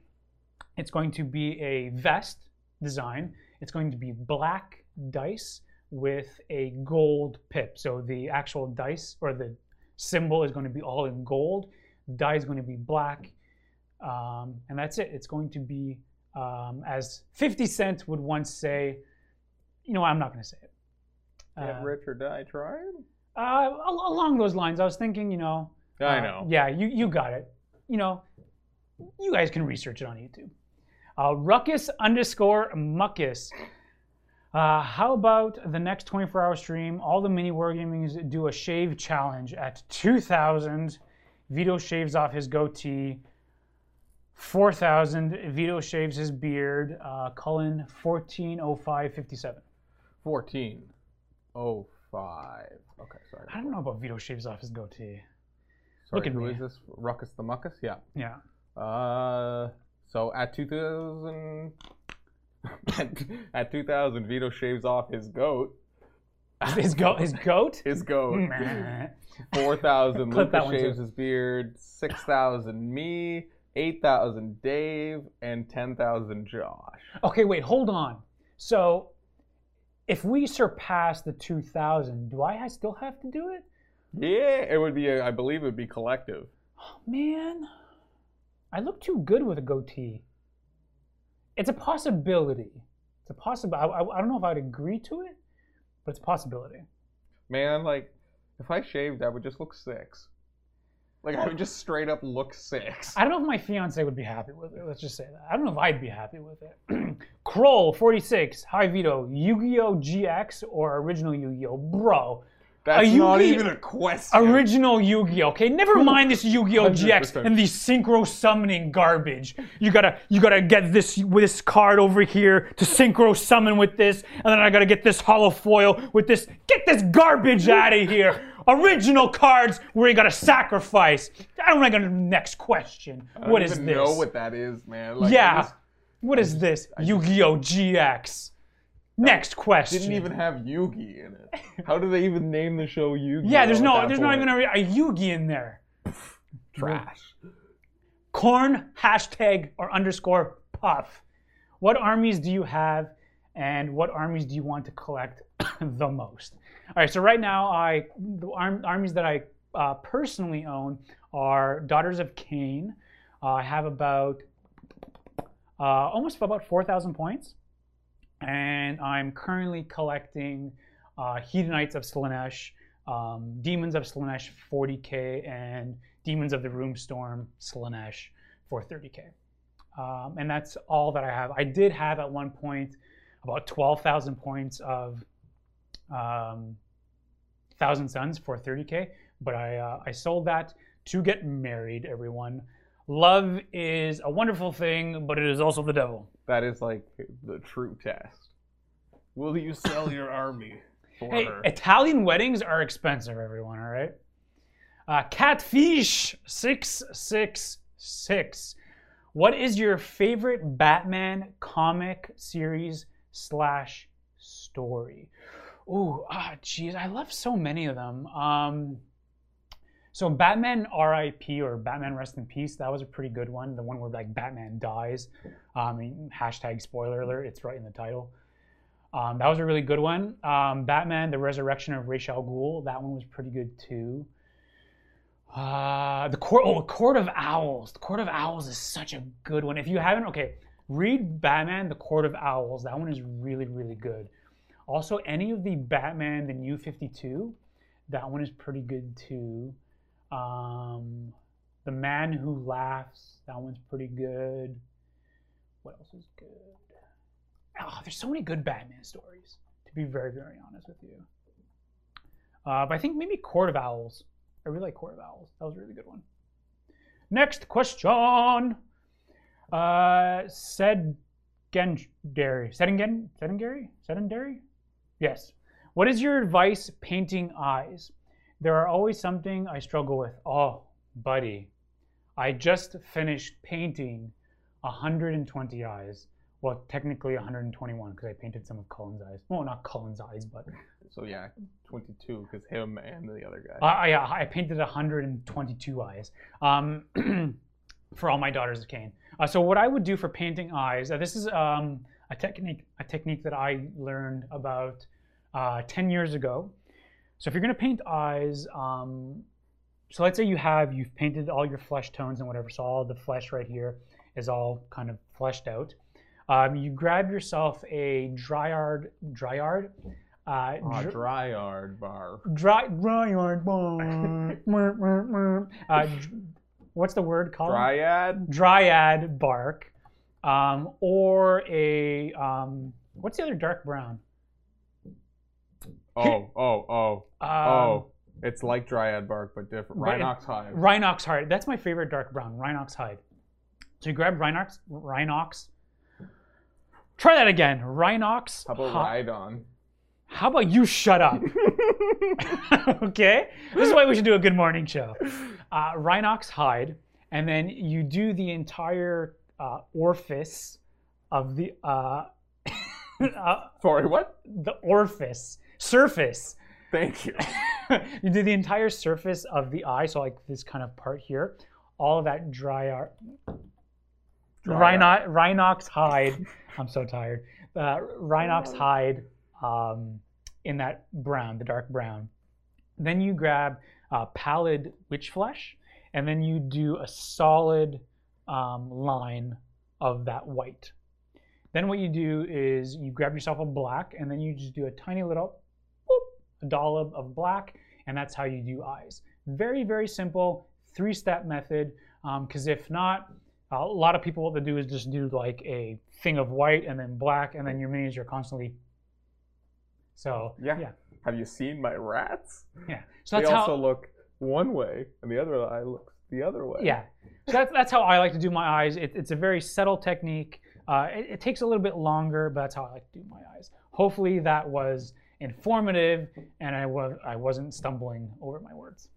it's going to be a vest design. It's going to be black dice with a gold pip. So the actual dice or the symbol is going to be all in gold. Die is going to be black. Um, and that's it. It's going to be, um, as 50 Cent would once say, you know, I'm not going to say it. Get Uh, rich or die trying. uh, along those lines, I was thinking, you know, I uh, know. Yeah, you, you got it. You know, you guys can research it on YouTube. Uh, Ruckus underscore Muckus. Uh, how about the next 24 hour stream? All the mini wargamings do a shave challenge at 2,000. Vito shaves off his goatee. 4,000. Vito shaves his beard. Uh, Cullen 140557. 14. Oh, five. Okay, sorry. I don't know about Vito shaves off his goatee. Sorry, look at who me. is this? Ruckus the Muckus? Yeah. Yeah. Uh, so at 2000, at, at 2000, Vito shaves off his goat. His, go- his goat? His goat. Meh. 4,000 Clip that Lucas one, too. shaves his beard. 6,000 me. 8,000 Dave. And 10,000 Josh. Okay, wait, hold on. So, if we surpass the 2,000, do I still have to do it? Yeah, it would be, a, I believe it would be collective. Oh man, I look too good with a goatee. It's a possibility. It's a possibility. I, I, I don't know if I'd agree to it, but it's a possibility. Man, like, if I shaved, I would just look six. Like, I would just straight up look six. I don't know if my fiance would be happy with it. Let's just say that. I don't know if I'd be happy with it. Kroll, 46. Hi, Vito. Yu Gi Oh! GX or original Yu Gi Oh! Bro, That's you not even a question. Original Yu-Gi-Oh! Okay, never mind this Yu-Gi-Oh! GX 100%. and the synchro summoning garbage. You gotta, you gotta get this this card over here to synchro summon with this, and then I gotta get this hollow foil with this. Get this garbage out of here. Original cards where you gotta sacrifice. I don't know. Next question. I don't What is even this? know what that is, man. Like, I yeah. just What is this? Yu-Gi-Oh! GX. Next question. didn't even have Yugi in it. How do they even name the show Yugi? Yeah, there's no, there's not even a, a Yugi in there. trash. corn hashtag or underscore puff. What armies do you have, and what armies do you want to collect the most? All right, so right now, I the arm, armies that I uh, personally own are Daughters of Khaine. Uh, I have about uh, almost about four thousand points, and I'm currently collecting uh, Hedonites of Slaanesh, um, Demons of Slaanesh 40k, and Daemons of the Ruinstorm Slaanesh for 30k. Um, and that's all that I have. I did have at one point about 12,000 points of um, Thousand Suns for 30k, but I, uh, I sold that to get married, everyone. Love is a wonderful thing, but it is also the devil. That is like the true test. Will you sell your army for Hey, her? Italian weddings are expensive, everyone, all right? Uh, Catfish six six six. What is your favorite Batman comic series slash story? Ooh, ah, jeez, I love so many of them. Um, so Batman R.I.P. or Batman Rest in Peace, that was a pretty good one. The one where like Batman dies. Mean, hashtag spoiler alert. It's right in the title. Um, that was a really good one. Um, Batman: The Resurrection of Ra's al Ghul. That one was pretty good too. Uh, the court. Oh, Court of Owls. The Court of Owls is such a good one. If you haven't, okay, read Batman: The Court of Owls. That one is really, really good. Also, any of the Batman: The New Fifty Two. That one is pretty good too. Um, The Man Who Laughs. That one's pretty good. What else is good? Oh, there's so many good Batman stories. To be very, very honest with you. Uh, but I think maybe Court of Owls. I really like Court of Owls. That was a really good one. Next question. Uh, said Gendary. Sedengary? Sedengary? Yes. What is your advice painting eyes? There are always something I struggle with. Oh, buddy. I just finished painting 120 eyes. Well, technically 121 because I painted some of Cullen's eyes. Well, not Cullen's eyes, but So yeah, 22 because him and the other guy. I, yeah, I painted 122 eyes um, for all my daughters of Khaine. Uh, so what I would do for painting eyes, uh, this is um, a technique, a technique that I learned about uh, 10 years ago. So if you're going to paint eyes, um, so let's say you have you've painted all your flesh tones and whatever, so all the flesh right here is all kind of fleshed out. Um, you grab yourself a dryard, dryard, uh, Ah, dr- dry yard bar. dry dryard bar. Uh, what's the word called? Dryad? Dryad bark, um, or a um, what's the other dark brown? Oh, oh, oh, Um, oh. It's like dryad bark, but different. Rhinox hive. Rhinox hide. That's my favorite dark brown. Rhinox hide. So you grab Rhinox. Rhinox. Try that again. Rhinox. How about hi- Rhydon? How about you shut up? okay? This is why we should do a good morning show. Uh, Rhinox hide, and then you do the entire uh, orifice of the uh, uh, Sorry, what? the orifice surface. Thank you. you do the entire surface of the eye, so like this kind of part here, all of that dry art. Rhino- Rhinox hide. I'm so tired. Uh, Rhinox hide um, in that brown, the dark brown. Then you grab uh, pallid Wych flesh, and then you do a solid um, line of that white. Then what you do is you grab yourself a black, and then you just do a tiny little a dollop of black, and that's how you do eyes. Very, very simple, three-step method. Because if not, a lot of people what they do is just do like a thing of white and then black, and then your minis are constantly. So Yeah. yeah, Have you seen my rats? yeah. So They that's also how. look one way, and the other eye looks the other way. Yeah. So that's, that's how I like to do my eyes. It, it's a very subtle technique. Uh, it, it takes a little bit longer, but that's how I like to do my eyes. Hopefully that was informative and I, was, I wasn't stumbling over my words.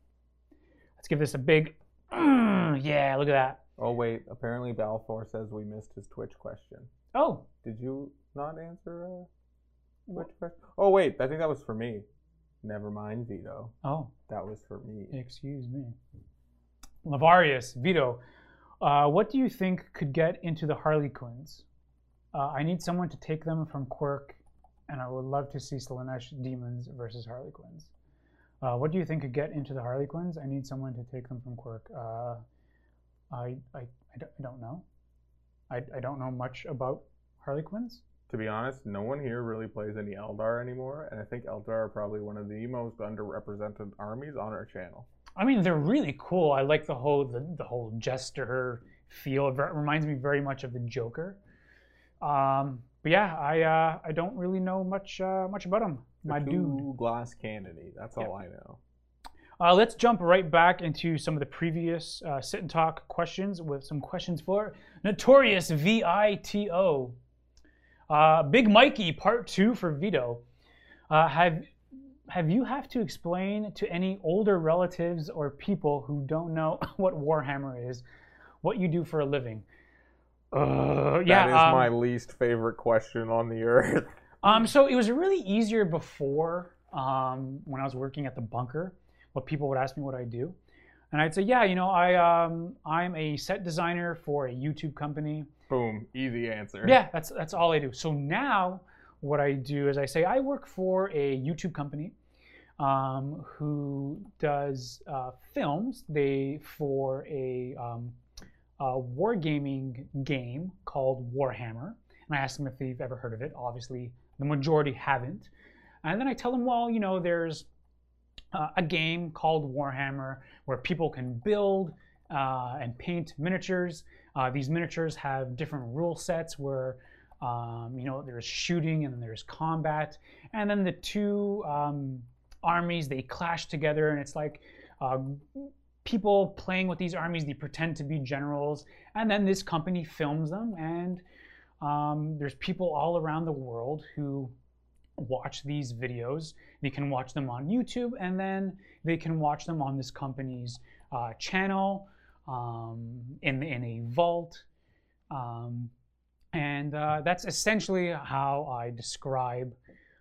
Let's give this a big, mm, yeah, look at that. Oh wait, apparently Balfour says we missed his Twitch question. Oh, Did you not answer a Twitch question? Oh wait, I think that was for me. Never mind, Vito. oh, That was for me. excuse me. Lavarius, Vito, uh, what do you think could get into the Harlequins? Uh, I need someone to take them from Quirk, and I would love to see Slaanesh Demons versus Harlequins. Uh, what do you think could get into the Harlequins? I need someone to take them from Quirk. Uh, I, I, I, don't, I don't know. I, I don't know much about Harlequins. To be honest, no one here really plays any Eldar anymore, and I think Eldar are probably one of the most underrepresented armies on our channel. I mean, they're really cool. I like the whole the, the whole jester feel. It reminds me very much of the Joker. Um, but yeah, I uh, I don't really know much uh, much about him, my The dude. glass cannony. That's all I know. Uh, let's jump right back into some of the previous uh, sit and talk questions with some questions for Notorious VITO. Uh, Big Mikey, part two for Vito. Uh, have have you have to explain to any older relatives or people who don't know what Warhammer is, what you do for a living? Uh, yeah, that is um, my least favorite question on the earth. um, so it was really easier before um, when I was working at the bunker. What people would ask me what I do, and I'd say, yeah, you know, I um, I'm a set designer for a YouTube company. Boom, easy answer. Yeah, that's that's all I do. So now what I do is I say I work for a YouTube company um, who does uh, films. They for a, um, a wargaming game called Warhammer, and I ask them if they've ever heard of it. Obviously, the majority haven't. And then I tell them, well, you know, there's uh, a game called Warhammer where people can build uh, and paint miniatures. Uh, these miniatures have different rule sets where um, you know there's shooting and there's combat, and then the two um, armies they clash together, and it's like uh, people playing with these armies. They pretend to be generals, and then this company films them, and um, there's people all around the world who watch these videos. They can watch them on YouTube, and then they can watch them on this company's uh, channel um, in in a vault. Um, and uh, that's essentially how I describe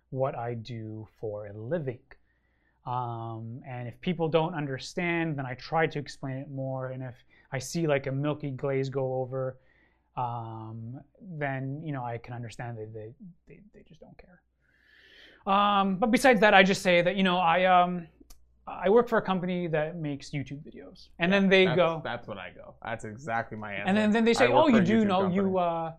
what I do for a living. Um, and if people don't understand, then I try to explain it more. And if I see like a milky glaze go over, um, then you know I can understand that they, they, they just don't care. Um, but besides that, I just say that you know I um, I work for a company that makes YouTube videos, and then they That's, go, That's what I go. That's exactly my answer. and then, then they say, "Oh, you do YouTube know company. you uh,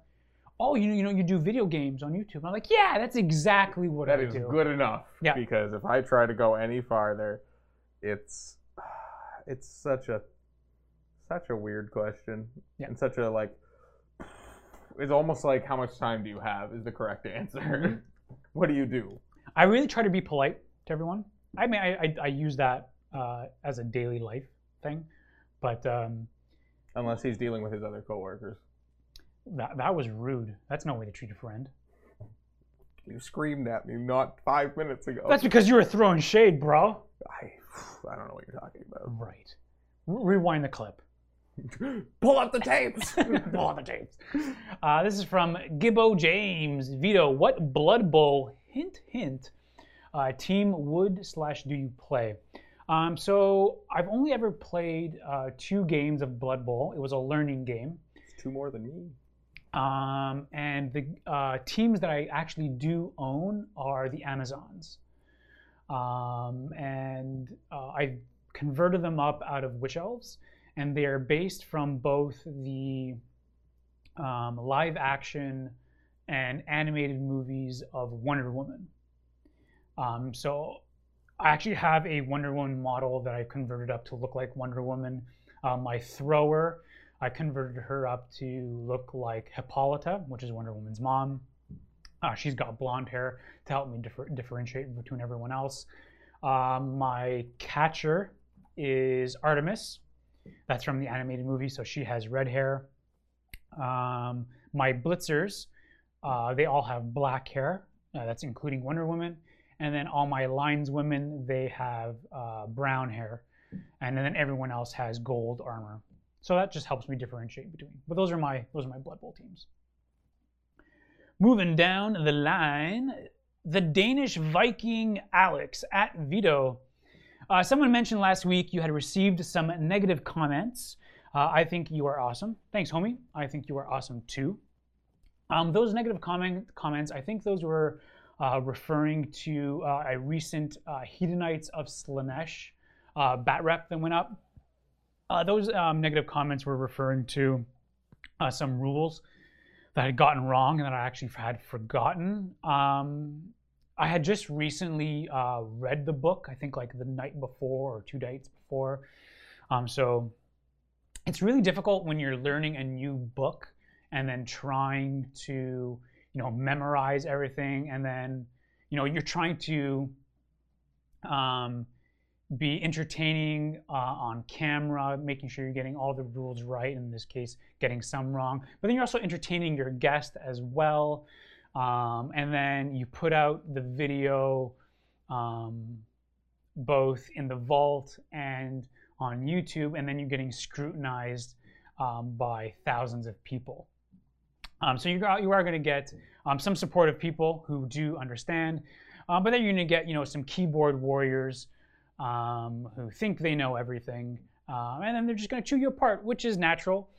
oh you know you know you do video games on YouTube." And I'm like, "Yeah, that's exactly what That I is do." good enough. Yeah. Because if I try to go any farther, it's it's such a such a weird question. Yeah. And such a like it's almost like how much time do you have is the correct answer. Mm-hmm. what do you do? I really try to be polite to everyone. I mean, I I, I use that uh, as a daily life thing, but um, Unless he's dealing with his other coworkers. That that was rude. That's no way to treat a friend. You screamed at me not five minutes ago. That's because you were throwing shade, bro. I, I don't know what you're talking about. Right. Re- Rewind the clip. Pull up the tapes. Pull out the tapes. Uh, this is from Gibbo James. Vito, what Blood Bowl, hint, hint, uh, team would slash do you play? Um, so I've only ever played uh, two games of Blood Bowl. It was a learning game. It's Two more than me. Um, and the uh, teams that I actually do own are the Amazons. Um, and uh, I converted them up out of Witch Elves, and they are based from both the um, live action and animated movies of Wonder Woman. Um, so I actually have a Wonder Woman model that I converted up to look like Wonder Woman. Uh, my thrower, I converted her up to look like Hippolyta, which is Wonder Woman's mom. Uh, she's got blonde hair to help me differ- differentiate between everyone else. Um, my catcher is Artemis. That's from the animated movie, so she has red hair. Um, my blitzers, uh, they all have black hair. Uh, that's including Wonder Woman. And then all my lines women, they have uh, brown hair. And then everyone else has gold armor. So that just helps me differentiate between. But those are my those are my Blood Bowl teams. Moving down the line, the Danish Viking Alex at Vito. Uh, someone mentioned last week you had received some negative comments. Uh, I think you are awesome. Thanks, homie. I think you are awesome too. Um, those negative comment, comments, I think those were uh, referring to uh, a recent uh, Hedonites of Slaanesh uh, bat rep that went up. Uh, those um, negative comments were referring to uh, some rules that I had gotten wrong and that I actually had forgotten. Um, I had just recently uh, read the book, I think like the night before or two nights before. Um, so it's really difficult when you're learning a new book and then trying to, you know, memorize everything and then, you know, you're trying to um, be entertaining uh, on camera, making sure you're getting all the rules right. In this case, getting some wrong, but then you're also entertaining your guest as well. Um, and then you put out the video um, both in the vault and on YouTube, and then you're getting scrutinized um, by thousands of people. Um, so you are, you are going to get um, some supportive people who do understand, uh, but then you're going to get you know some keyboard warriors um, who think they know everything, um, and then they're just going to chew you apart, which is natural.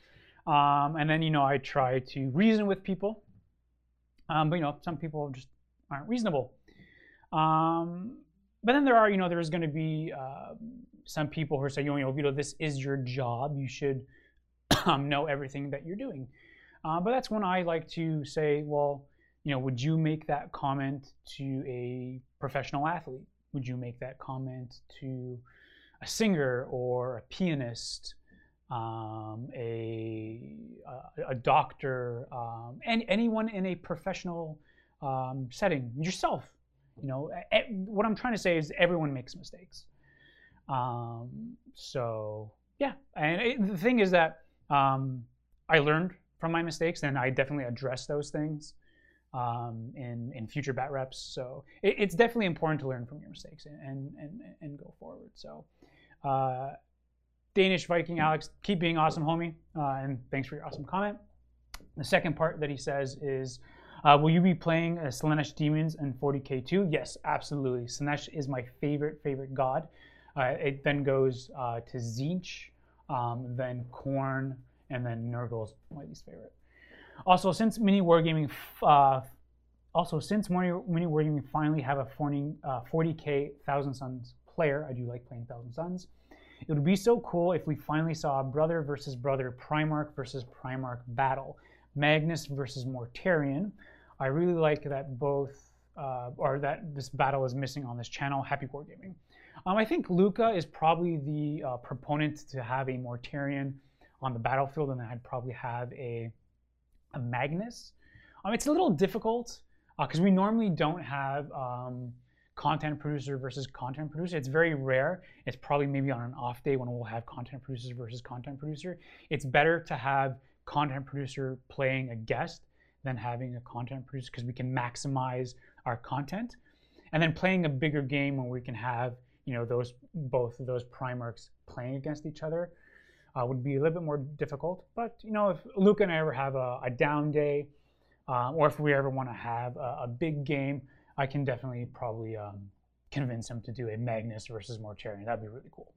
Um, and then you know I try to reason with people, um, but you know some people just aren't reasonable. Um, but then there are you know there's going to be uh, some people who are saying, you know, Vito, this is your job. You should know everything that you're doing. Uh, but that's when I like to say, well, you know, would you make that comment to a professional athlete? Would you make that comment to a singer or a pianist? um, a, a a doctor, um, and anyone in a professional um, setting, yourself. You know, e- what I'm trying to say is everyone makes mistakes. Um, so yeah, and it, the thing is that um, I learned from my mistakes, and I definitely address those things um, in in future bat reps. So it, it's definitely important to learn from your mistakes and and and go forward. So. Uh, Danish Viking Alex, keep being awesome, homie, uh, and thanks for your awesome comment. The second part that he says is, uh, will you be playing uh, Slaanesh Demons in 40k2? Yes, absolutely. Slaanesh is my favorite favorite god. Uh, it then goes uh, to Tzeentch, um, then Khorne, and then Nurgle's my least favorite. Also, since mini wargaming, uh, also since mini, wargaming finally have a 40, uh, 40k Thousand Suns player, I do like playing Thousand Suns. It would be so cool if we finally saw a brother versus brother Primarch versus Primarch battle, Magnus versus Mortarion. I really like that both, uh, or that this battle is missing on this channel. Happy wargaming. Um, I think Luca is probably the uh, proponent to have a Mortarion on the battlefield, and I'd probably have a a Magnus. Um, it's a little difficult because we normally don't have um, content producer versus content producer. It's very rare. It's probably maybe on an off day when we'll have content producers versus content producer. It's better to have content producer playing a guest than having a content producer because we can maximize our content. And then playing a bigger game when we can have you know those both of those primarchs playing against each other uh, would be a little bit more difficult. But you know if Luke and I ever have a, a down day, um, or if we ever want to have a, a big game, I can definitely probably um, convince him to do a Magnus versus Mortarion. That'd be really cool.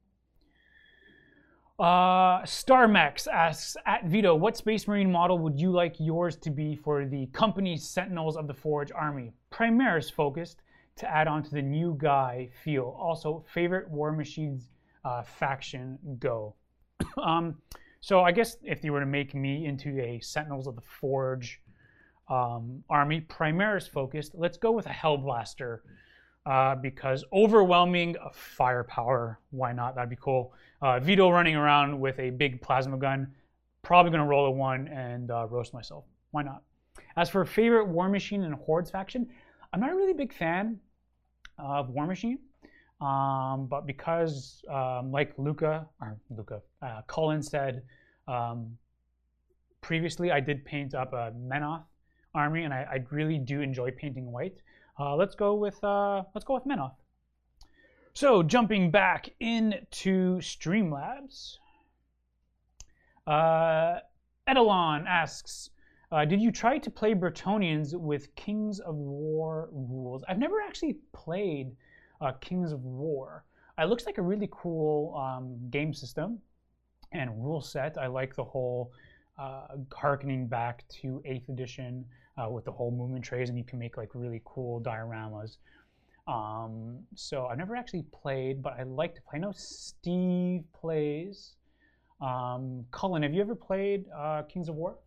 Uh, StarMax asks at Vito, what Space Marine model would you like yours to be for the company Sentinels of the Forge Army? Primaris focused to add on to the new guy feel. Also, favorite War Machines uh, faction go. um, so I guess if you were to make me into a Sentinels of the Forge um, army, Primaris focused, let's go with a Hellblaster uh, because overwhelming firepower. Why not? That'd be cool. Uh, Vito running around with a big plasma gun, probably gonna roll a one and uh, roast myself. Why not? As for favorite War Machine and Hordes faction, I'm not a really big fan of War Machine, um, but because um, like Luca or Luca, uh, Cullen said um, previously, I did paint up a Menoth army, and I, I really do enjoy painting white. Uh, let's go with uh, let's go with Menoth. So jumping back into Streamlabs, uh, Edelon asks, uh, "Did you try to play Bretonnians with Kings of War rules? I've never actually played uh, Kings of War. It looks like a really cool um, game system and rule set. I like the whole uh, harkening back to Eighth Edition uh, with the whole movement trays, and you can make like really cool dioramas. Um, so I've never actually played, but I like to play. I know Steve plays. Um, Cullen, have you ever played uh, Kings of War?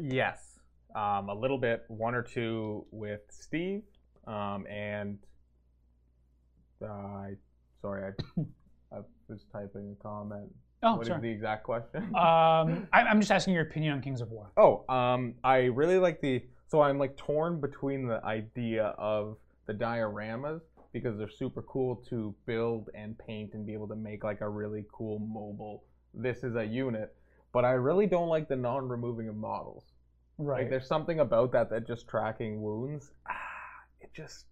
Yes, um, a little bit, one or two with Steve, um, and uh, I sorry, I, I was typing a comment. Oh, What is sorry. the exact question? Um, I, I'm just asking your opinion on Kings of War. Oh, um, I really like the. So I'm like torn between the idea of the dioramas because they're super cool to build and paint and be able to make like a really cool mobile. This is a unit, but I really don't like the non-removing of models. Right. Like there's something about that that just tracking wounds, ah, it just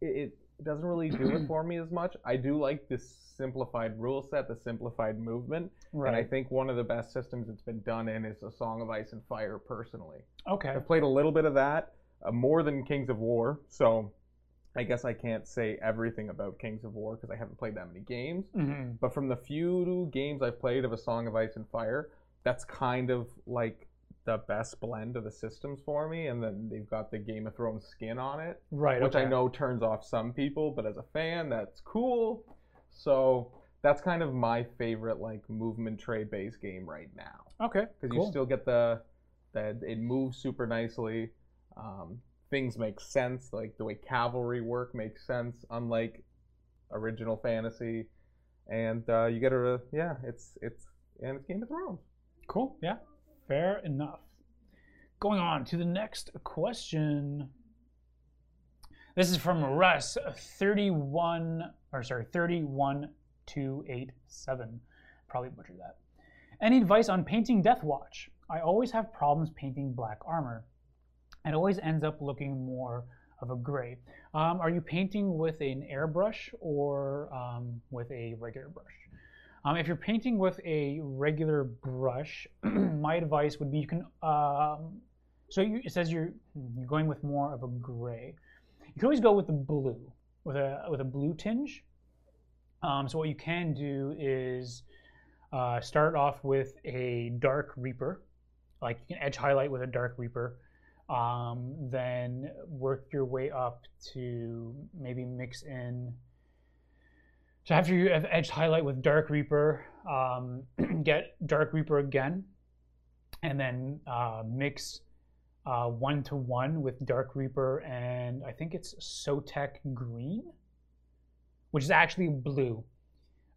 it, it doesn't really do it for me as much. I do like this simplified rule set, the simplified movement, and I think one of the best systems it's been done in is a Song of Ice and Fire. Personally, Okay. I've played a little bit of that, uh, more than Kings of War, so I guess I can't say everything about Kings of War because I haven't played that many games. hmm But from the few games I've played of A Song of Ice and Fire, that's kind of like the best blend of the systems for me. And then they've got the Game of Thrones skin on it, Right. which I know turns off some people, but as a fan, that's cool. So that's kind of my favorite like movement tray based game right now Okay. because Cool. you still get the that it moves super nicely. Um, things make sense, like the way cavalry work makes sense, unlike original fantasy. and uh, you get a yeah, it's it's and it's Game of Thrones. Cool. Yeah. Fair enough. Going on to the next question. This is from Russ, 31, or sorry, 31287. Probably butchered that. Any advice on painting Deathwatch? I always have problems painting black armor. It always ends up looking more of a gray. Um, are you painting with an airbrush or um, with a regular brush? Um, if you're painting with a regular brush, my advice would be you can. Um, so you, it says you're you're going with more of a gray. You can always go with the blue, with a with a blue tinge. Um, so what you can do is uh, start off with a dark reaper, like you can edge highlight with a dark reaper. Um, then work your way up to maybe mix in so after you have edged highlight with Dark Reaper, um, get Dark Reaper again, and then uh, mix one to one with Dark Reaper and I think it's Sotek Green, which is actually blue.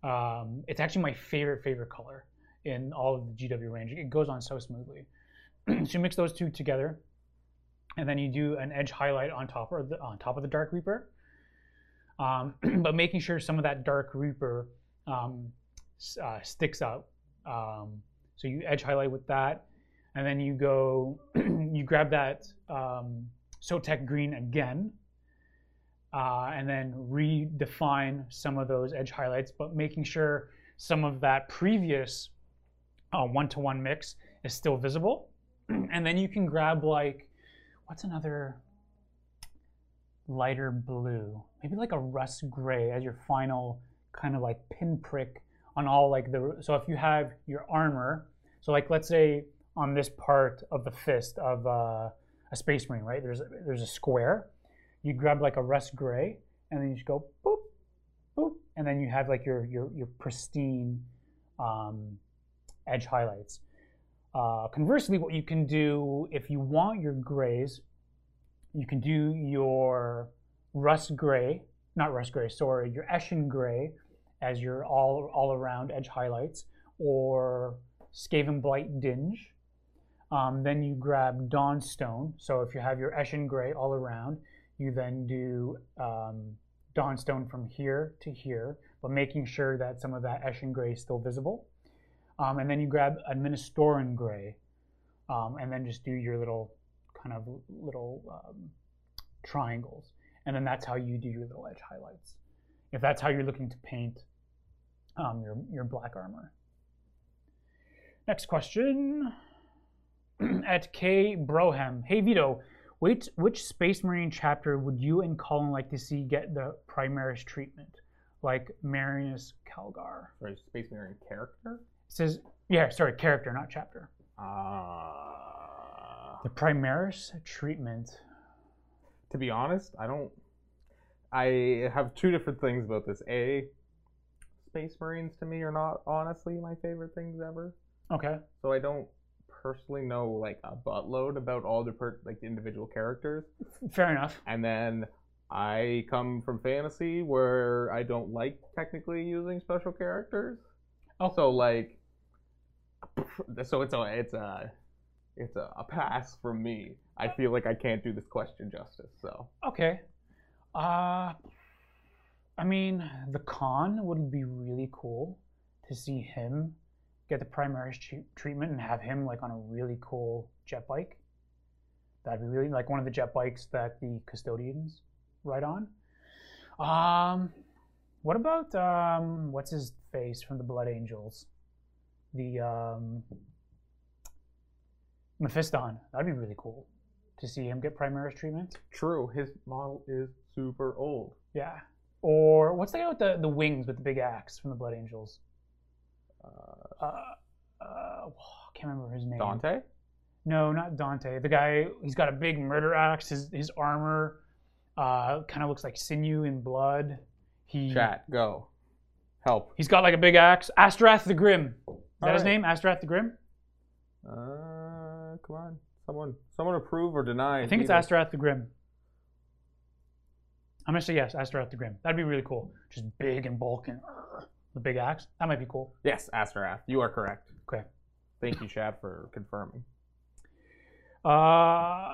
Um, it's actually my favorite favorite color in all of the GW range. It goes on so smoothly. so you mix those two together, and then you do an edge highlight on top of the on top of the Dark Reaper um, but making sure some of that dark reaper um, uh, sticks out. Um, so you edge highlight with that, and then you go, you grab that um, Sotek green again, uh, and then redefine some of those edge highlights, but making sure some of that previous uh, one-to-one mix is still visible. and then you can grab like, what's another lighter blue, maybe like a Russ Grey as your final kind of like pinprick on all like the. So if you have your armor, so like let's say on this part of the fist of uh, a space marine, right? There's a, there's a square. You grab like a Russ Grey, and then you just go boop, boop, and then you have like your your your pristine um, edge highlights. Uh, conversely, what you can do if you want your grays you can do your rust gray, not rust gray, sorry, your Eshin gray as your all, all around edge highlights, or Skavenblight Dinge. Um, then you grab Dawnstone. So if you have your Eshin gray all around, you then do um, Dawnstone from here to here, but making sure that some of that Eshin gray is still visible. Um, and then you grab Administratum Grey, um, and then just do your little kind of little um, triangles. And then that's how you do your little edge highlights. If that's how you're looking to paint um, your, your black armor. Next question. At K Broham. Hey Vito, which, which Space Marine chapter would you and Cullen like to see get the Primaris treatment? Like Marneus Calgar. Sorry, Space Marine character? It says, yeah, sorry, character, not chapter. Uh, the Primaris treatment. To be honest, I don't. I have two different things about this. A, Space Marines to me are not honestly my favorite things ever. Okay. So I don't personally know like a buttload about all the per- like the individual characters. Fair enough. And then I come from fantasy where I don't like technically using special characters. Oh. So like, so it's a it's a it's a, a pass from me. I feel like I can't do this question justice. So Okay. Uh, I mean, the Khan would be really cool to see him get the primary tre- treatment and have him like on a really cool jet bike. That'd be really like one of the jet bikes that the custodians ride on. Um, what about um, what's his face from the Blood Angels? The um, Mephiston. That'd be really cool to see him get Primaris treatment. true, his model is super old. Yeah. Or what's the guy with the, the wings with the big axe from the Blood Angels? Uh, Uh, uh, I can't remember his name. Dante. No, not Dante. The guy, he's got a big murder axe. His, his armor uh, kind of looks like sinew and blood. He, Chat. Go. Help. He's got like a big axe. Astrath the Grim. Is that his name? Astrath the Grim? Uh, come on. Someone, someone approve or deny. I think it's. Astaroth the Grim. I'm gonna say yes, Astaroth the Grim. That'd be really cool. Just big and bulking. the big axe. That might be cool. Yes, Asterath. You are correct. Okay. Thank you, Shad, for confirming. Uh,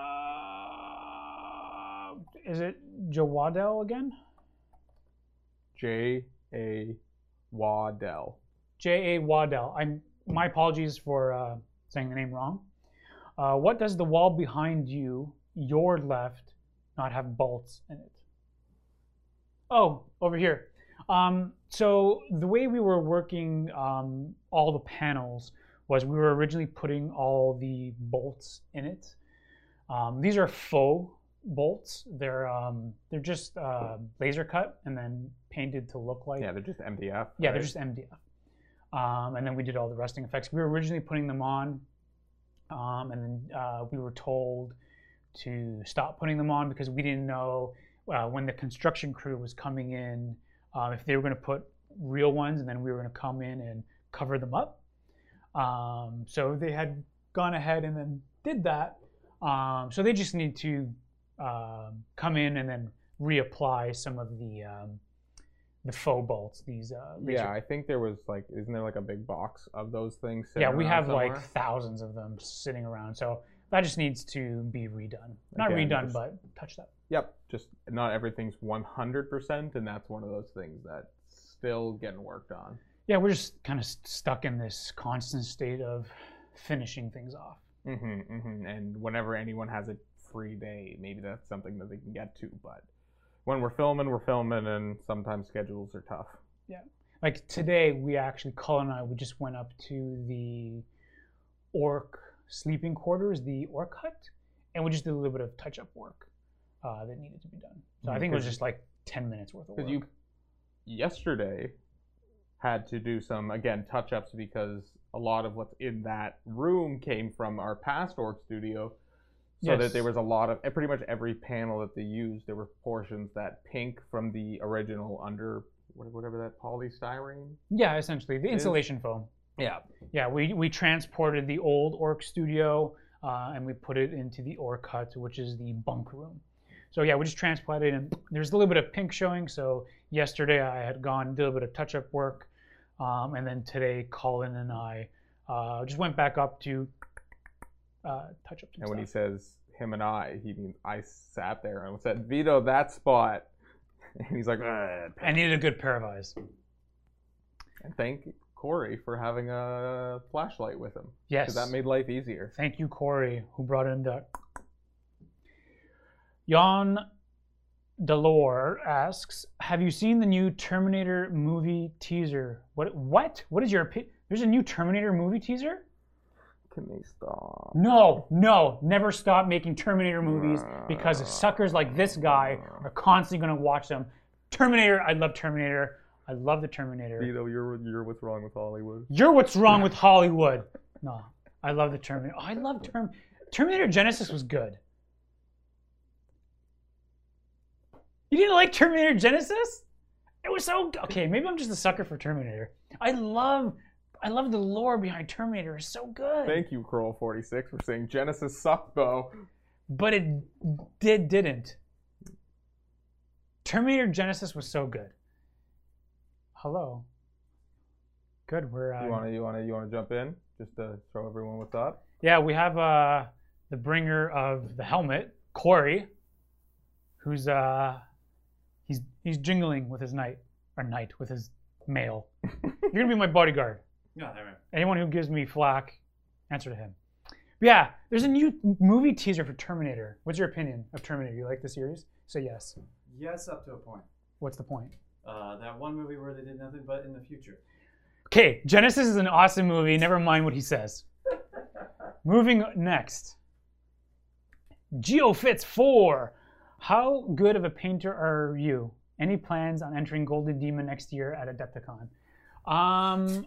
is it Jawadel again? J A Waddell. J A Waddell. I'm my apologies for uh, saying the name wrong. Uh, what does the wall behind you, your left, not have bolts in it? Oh, over here. Um, so the way we were working um, all the panels was we were originally putting all the bolts in it. Um, these are faux bolts. They're um, they're just uh, laser cut and then painted to look like Yeah, they're just MDF. yeah, they're just MDF. Um, and then we did all the rusting effects. We were originally putting them on, um, and uh, we were told to stop putting them on because we didn't know uh, when the construction crew was coming in uh, if they were going to put real ones, and then we were going to come in and cover them up. Um, so they had gone ahead and then did that. Um, so they just need to um come in and then reapply some of the um, the faux bolts. These uh, Yeah, I think there was like, isn't there like a big box of those things? yeah, we have somewhere? like thousands of them sitting around. So that just needs to be redone. Not Again, redone, just- but touched up. Yep, just not everything's 100%, and that's one of those things that's still getting worked on. Yeah, we're just kind of stuck in this constant state of finishing things off. hmm hmm And whenever anyone has a free day, maybe that's something that they can get to. But when we're filming, we're filming, and sometimes schedules are tough. Yeah. Like today, we actually, Colin and I, we just went up to the orc sleeping quarters, the orc hut, and we just did a little bit of touch up work uh, that needed to be done. So I Mhm, think it was just like 10 minutes worth of work. Because you yesterday had to do some again touch ups because a lot of what's in that room came from our past orc studio. So Yes. that there was a lot of pretty much every panel that they used, there were portions that pink from the original under whatever that polystyrene. yeah, essentially, the is- insulation foam. Yeah. Yeah, we, we transported the old Orc studio uh, and we put it into the Orc hut, which is the bunk room. So yeah, we just transplanted and there's a little bit of pink showing. So yesterday I had gone, did a little bit of touch-up work, um, and then today Colin and I uh, just went back up to uh, touch up And when he says him and I, he means I sat there and said, Vito, that spot. And he's like, "Ugh." I needed a good pair of eyes. and thank Corey for having a flashlight with him. Yes. Because that made life easier. Thank you, Corey, who brought in the. Jan Delore asks, "Have you seen the new Terminator movie teaser? What? What? What is your opinion? There's a new Terminator movie teaser? Can they stop? No, no, never stop making Terminator movies because suckers like this guy are constantly going to watch them. Terminator, I love Terminator. I love the Terminator. Vito, you're you're what's wrong with Hollywood. You're what's wrong with Hollywood. No, I love the Terminator. Oh, I love Term. Terminator Genisys was good. You didn't like Terminator Genisys? It was so okay. Maybe I'm just a sucker for Terminator. I love, I love the lore behind Terminator. It's so good. Thank you, Kroll46, for saying Genisys sucked though. but it did didn't. Terminator Genisys was so good. Hello. Good. We're uh, You wanna you wanna you wanna jump in just to show everyone what's up? Yeah, we have uh, the bringer of the helmet, Corey, who's uh, he's he's jingling with his knight or knight with his mail. You're gonna be my bodyguard. No, there, Anyone who gives me flack, answer to him. But yeah, there's a new movie teaser for Terminator. What's your opinion of Terminator? You like the series? Say yes. Yes, up to a point. What's the point? Uh, that one movie where they did nothing but in the future. Okay, Genisys is an awesome movie. Never mind what he says. Moving next. GeoFits 4. How good of a painter are you? Any plans on entering Golden Demon next year at Adepticon? Um,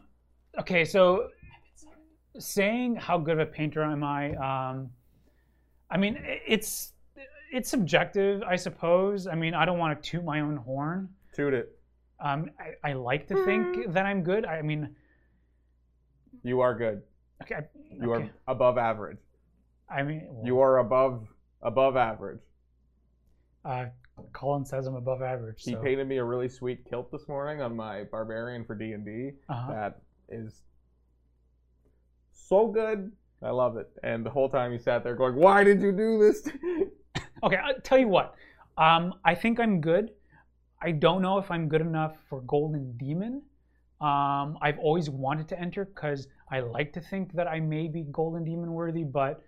okay, so saying how good of a painter am I? Um, I mean, it's it's subjective, I suppose. I mean, I don't want to toot my own horn. Toot it. Um, I, I like to think that I'm good. I mean, You are good. okay, You okay. are above average. I mean, well, You are above above average. uh, Colin says I'm above average. He painted me a really sweet kilt this morning on my barbarian for D and D. Uh-huh. That is so good. I love it. And the whole time he sat there going, "Why did you do this?" Okay, I'll tell you what. Um, I think I'm good. I don't know if I'm good enough for Golden Demon. Um, I've always wanted to enter because I like to think that I may be Golden Demon worthy, but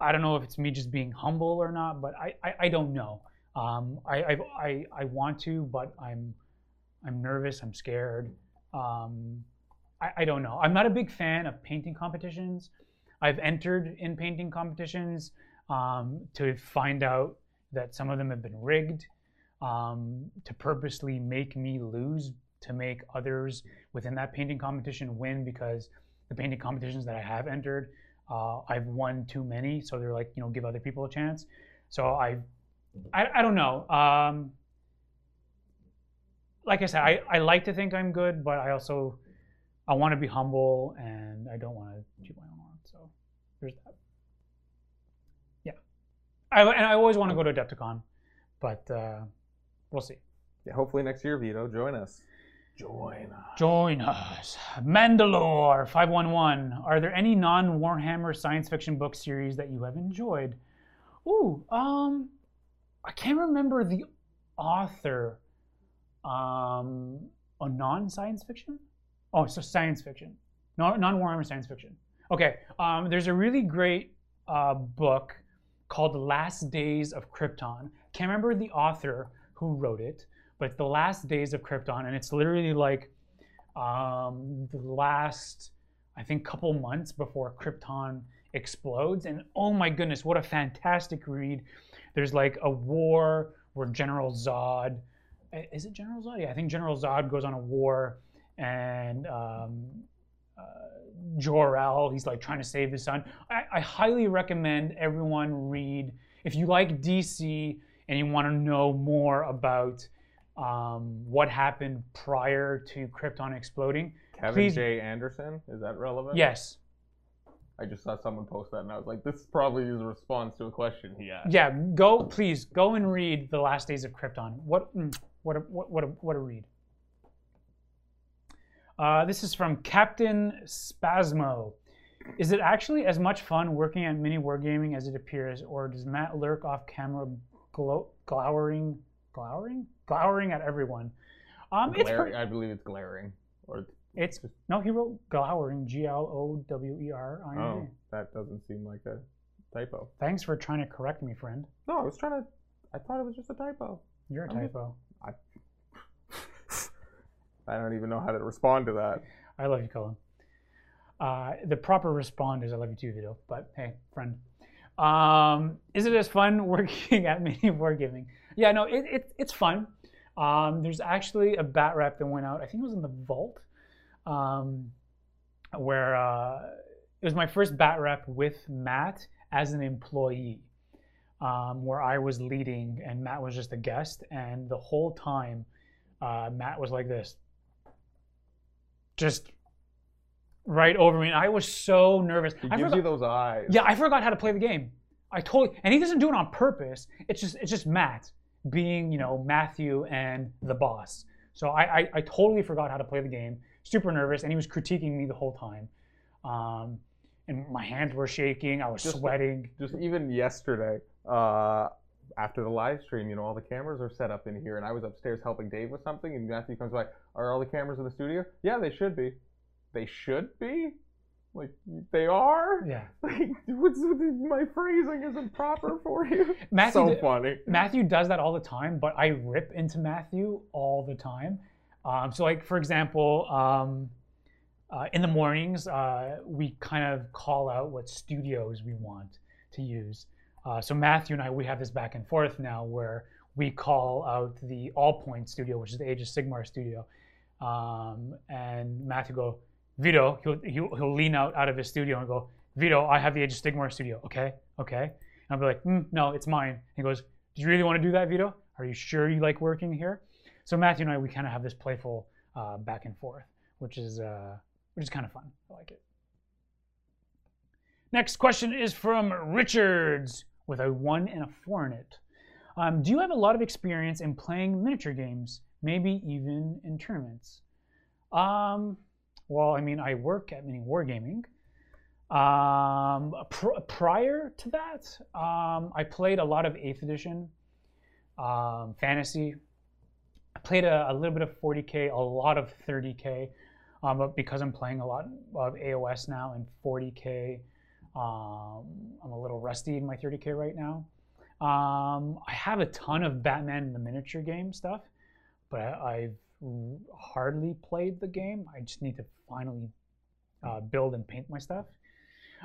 I don't know if it's me just being humble or not. But I, I, I don't know. Um, I, I, I, I want to, but I'm, I'm nervous. I'm scared. Um, I, I don't know. I'm not a big fan of painting competitions. I've entered in painting competitions um, to find out that some of them have been rigged um, to purposely make me lose to make others within that painting competition win because the painting competitions that I have entered, uh, I've won too many. So they're like, you know, give other people a chance. So I, I, I don't know. Um, like I said, I, I like to think I'm good, but I also I want to be humble and I don't want to toot my own horn. So there's that. Yeah, I, and I always want to go to Adepticon, but uh, we'll see. yeah, hopefully next year, Vito, join us. Join us. Join us. Mandalore 511. Are there any non Warhammer science fiction book series that you have enjoyed? Ooh, um, I can't remember the author. Um, a non science fiction? Oh, so science fiction. Non Warhammer science fiction. Okay, um, there's a really great uh, book called The Last Days of Krypton. Can't remember the author who wrote it, but it's The Last Days of Krypton, and it's literally like um, the last, I think, couple months before Krypton explodes. And oh my goodness, what a fantastic read! There's like a war where General Zod, is it General Zod? Yeah, I think General Zod goes on a war, and um, uh, Jor-El, he's like trying to save his son. I, I highly recommend everyone read if you like DC and you want to know more about um, what happened prior to Krypton exploding. Kevin Please- J. Anderson, is that relevant? Yes, I just saw someone post that and I was like, this probably is a response to a question he asked. yeah. Go, please, go and read the Last Days of Krypton. What, mm, what, a, what, what a, what a read. Uh, this is from Captain Spasmo. Is it actually as much fun working at Mini Wargaming as it appears, or does Matt lurk off camera, glow, glowering, glowering, glowering at everyone? Um, it's pretty, I believe it's glaring. Or it's no, he wrote glowering, G L O W E R I N G. oh, that doesn't seem like a typo. Thanks for trying to correct me, friend. No, I was trying to. I thought it was just a typo. You're a I'm just- typo. I don't even know how to respond to that. I love you, Colin. Uh, the proper respond is I love you too, Vito. But hey, friend. Um, is it as fun working at Mini Wargaming? Yeah, no, it, it, it's fun. Um, there's actually a bat rep that went out. I think it was in the vault, um, where uh, it was my first bat rep with Matt as an employee, um, where I was leading and Matt was just a guest. And the whole time, uh, Matt was like this, just right over me. And I was so nervous. He I gives forgot, you those eyes. yeah, I forgot how to play the game. I totally, and he doesn't do it on purpose. It's just, it's just Matt being, you know, Matthew and the boss. So I, I, I totally forgot how to play the game. Super nervous, and he was critiquing me the whole time. Um, and my hands were shaking. I was Just- sweating. Just even yesterday, uh, after the live stream, you know, all the cameras are set up in here, and I was upstairs helping Dave with something, and Matthew comes by. Are all the cameras in the studio? Yeah, they should be. They should be. Like they are. Yeah. Like, what's, my phrasing isn't proper for you. Matthew so funny. Matthew does that all the time, but I rip into Matthew all the time. Um, so, like for example, um, uh, in the mornings, uh, we kind of call out what studios we want to use. Uh, so Matthew and I, we have this back and forth now, where we call out the All Point studio, which is the Age of Sigmar studio, um, and Matthew go, Vito, he'll, he'll he'll lean out out of his studio and go, Vito, I have the Age of Sigmar studio. Okay, okay. And I'll be like, mm, no, it's mine. He goes, do you really want to do that, Vito? Are you sure you like working here? So Matthew and I, we kind of have this playful uh, back and forth, which is uh, which is kind of fun. I like it. Next question is from Richards with a one and a four in it. Um, do you have a lot of experience in playing miniature games, maybe even in tournaments? Um, well, I mean, I work at Mini Wargaming. Um, pr- prior to that, um, I played a lot of 8th edition, um, fantasy. I played a, a little bit of 40k, a lot of 30k, um, but because I'm playing a lot of AOS now and 40k, um, I'm a little rusty in my 30k right now. Um, I have a ton of Batman in the miniature game stuff, but I, I've hardly played the game. I just need to finally uh, build and paint my stuff.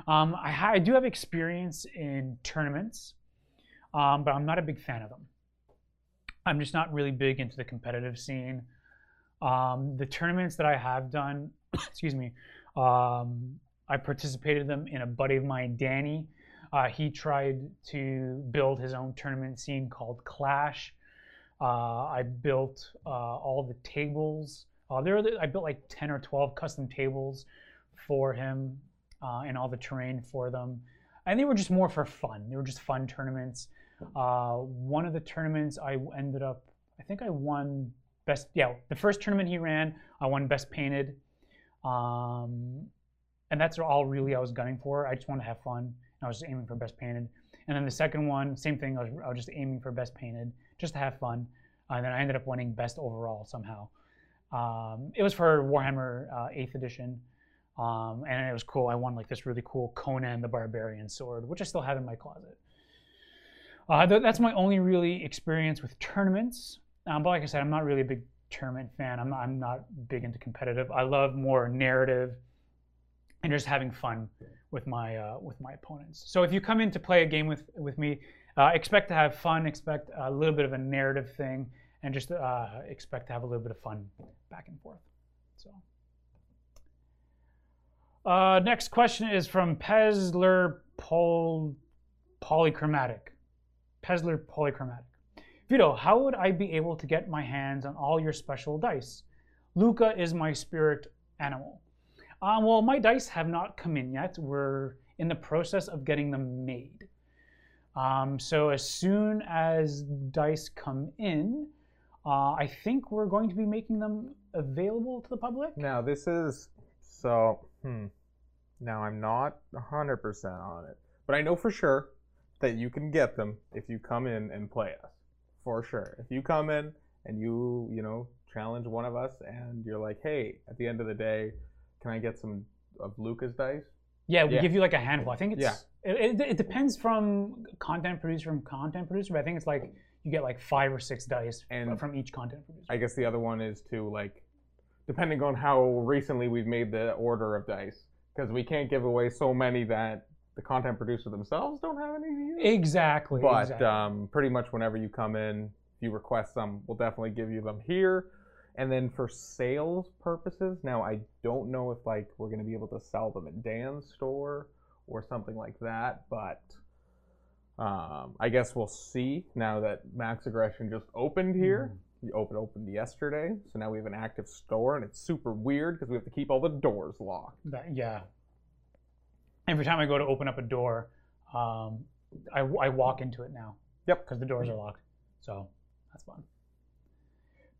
Um, I, ha- I do have experience in tournaments, um, but I'm not a big fan of them. I'm just not really big into the competitive scene. Um, the tournaments that I have done, excuse me, um, I participated in them in a buddy of mine, Danny. Uh, he tried to build his own tournament scene called Clash. Uh, I built uh, all the tables. Uh, there, the- I built like 10 or 12 custom tables for him uh, and all the terrain for them. And they were just more for fun. They were just fun tournaments. Uh, one of the tournaments I ended up, I think I won best. Yeah, the first tournament he ran, I won best painted. Um, and that's all really I was gunning for. I just wanted to have fun. I was just aiming for best painted. And then the second one, same thing. I was, I was just aiming for best painted, just to have fun. Uh, and then I ended up winning best overall somehow. Um, it was for Warhammer uh, 8th edition. Um, and it was cool. I won like this really cool Conan the Barbarian sword, which I still have in my closet. Uh, th- that's my only really experience with tournaments. Um, but like I said, I'm not really a big tournament fan. I'm not, I'm not big into competitive. I love more narrative and just having fun with my uh, with my opponents. So if you come in to play a game with with me, uh, expect to have fun. Expect a little bit of a narrative thing, and just uh, expect to have a little bit of fun back and forth. So. Uh, next question is from Pesler Pol- Polychromatic. Pesler Polychromatic. Vito, how would I be able to get my hands on all your special dice? Luca is my spirit animal. Um, well, my dice have not come in yet. We're in the process of getting them made. Um, so as soon as dice come in, uh, I think we're going to be making them available to the public. Now this is so. Hmm. Now I'm not hundred percent on it, but I know for sure that you can get them if you come in and play us. For sure. If you come in and you you know challenge one of us and you're like, hey, at the end of the day, can I get some of Luca's dice? Yeah, we Yeah. give you like a handful. I think it's Yeah. it, it, it depends from content producer from content producer, but I think it's like you get like five or six dice And- and from each content producer. I guess the other one is to like, depending on how recently we've made the order of dice, because we can't give away so many that the content producer themselves don't have any to use. exactly. But exactly. um, pretty much whenever you come in, if you request some, we'll definitely give you them here. And then for sales purposes, now I don't know if like we're gonna be able to sell them at Dan's store or something like that, but um, I guess we'll see now that Max Aggression just opened here. We opened opened yesterday, so now we have an active store, and it's super weird because we have to keep all the doors locked. That- yeah. Every time I go to open up a door, um, I, I walk into it now. Yep. Because the doors are locked. So that's fun.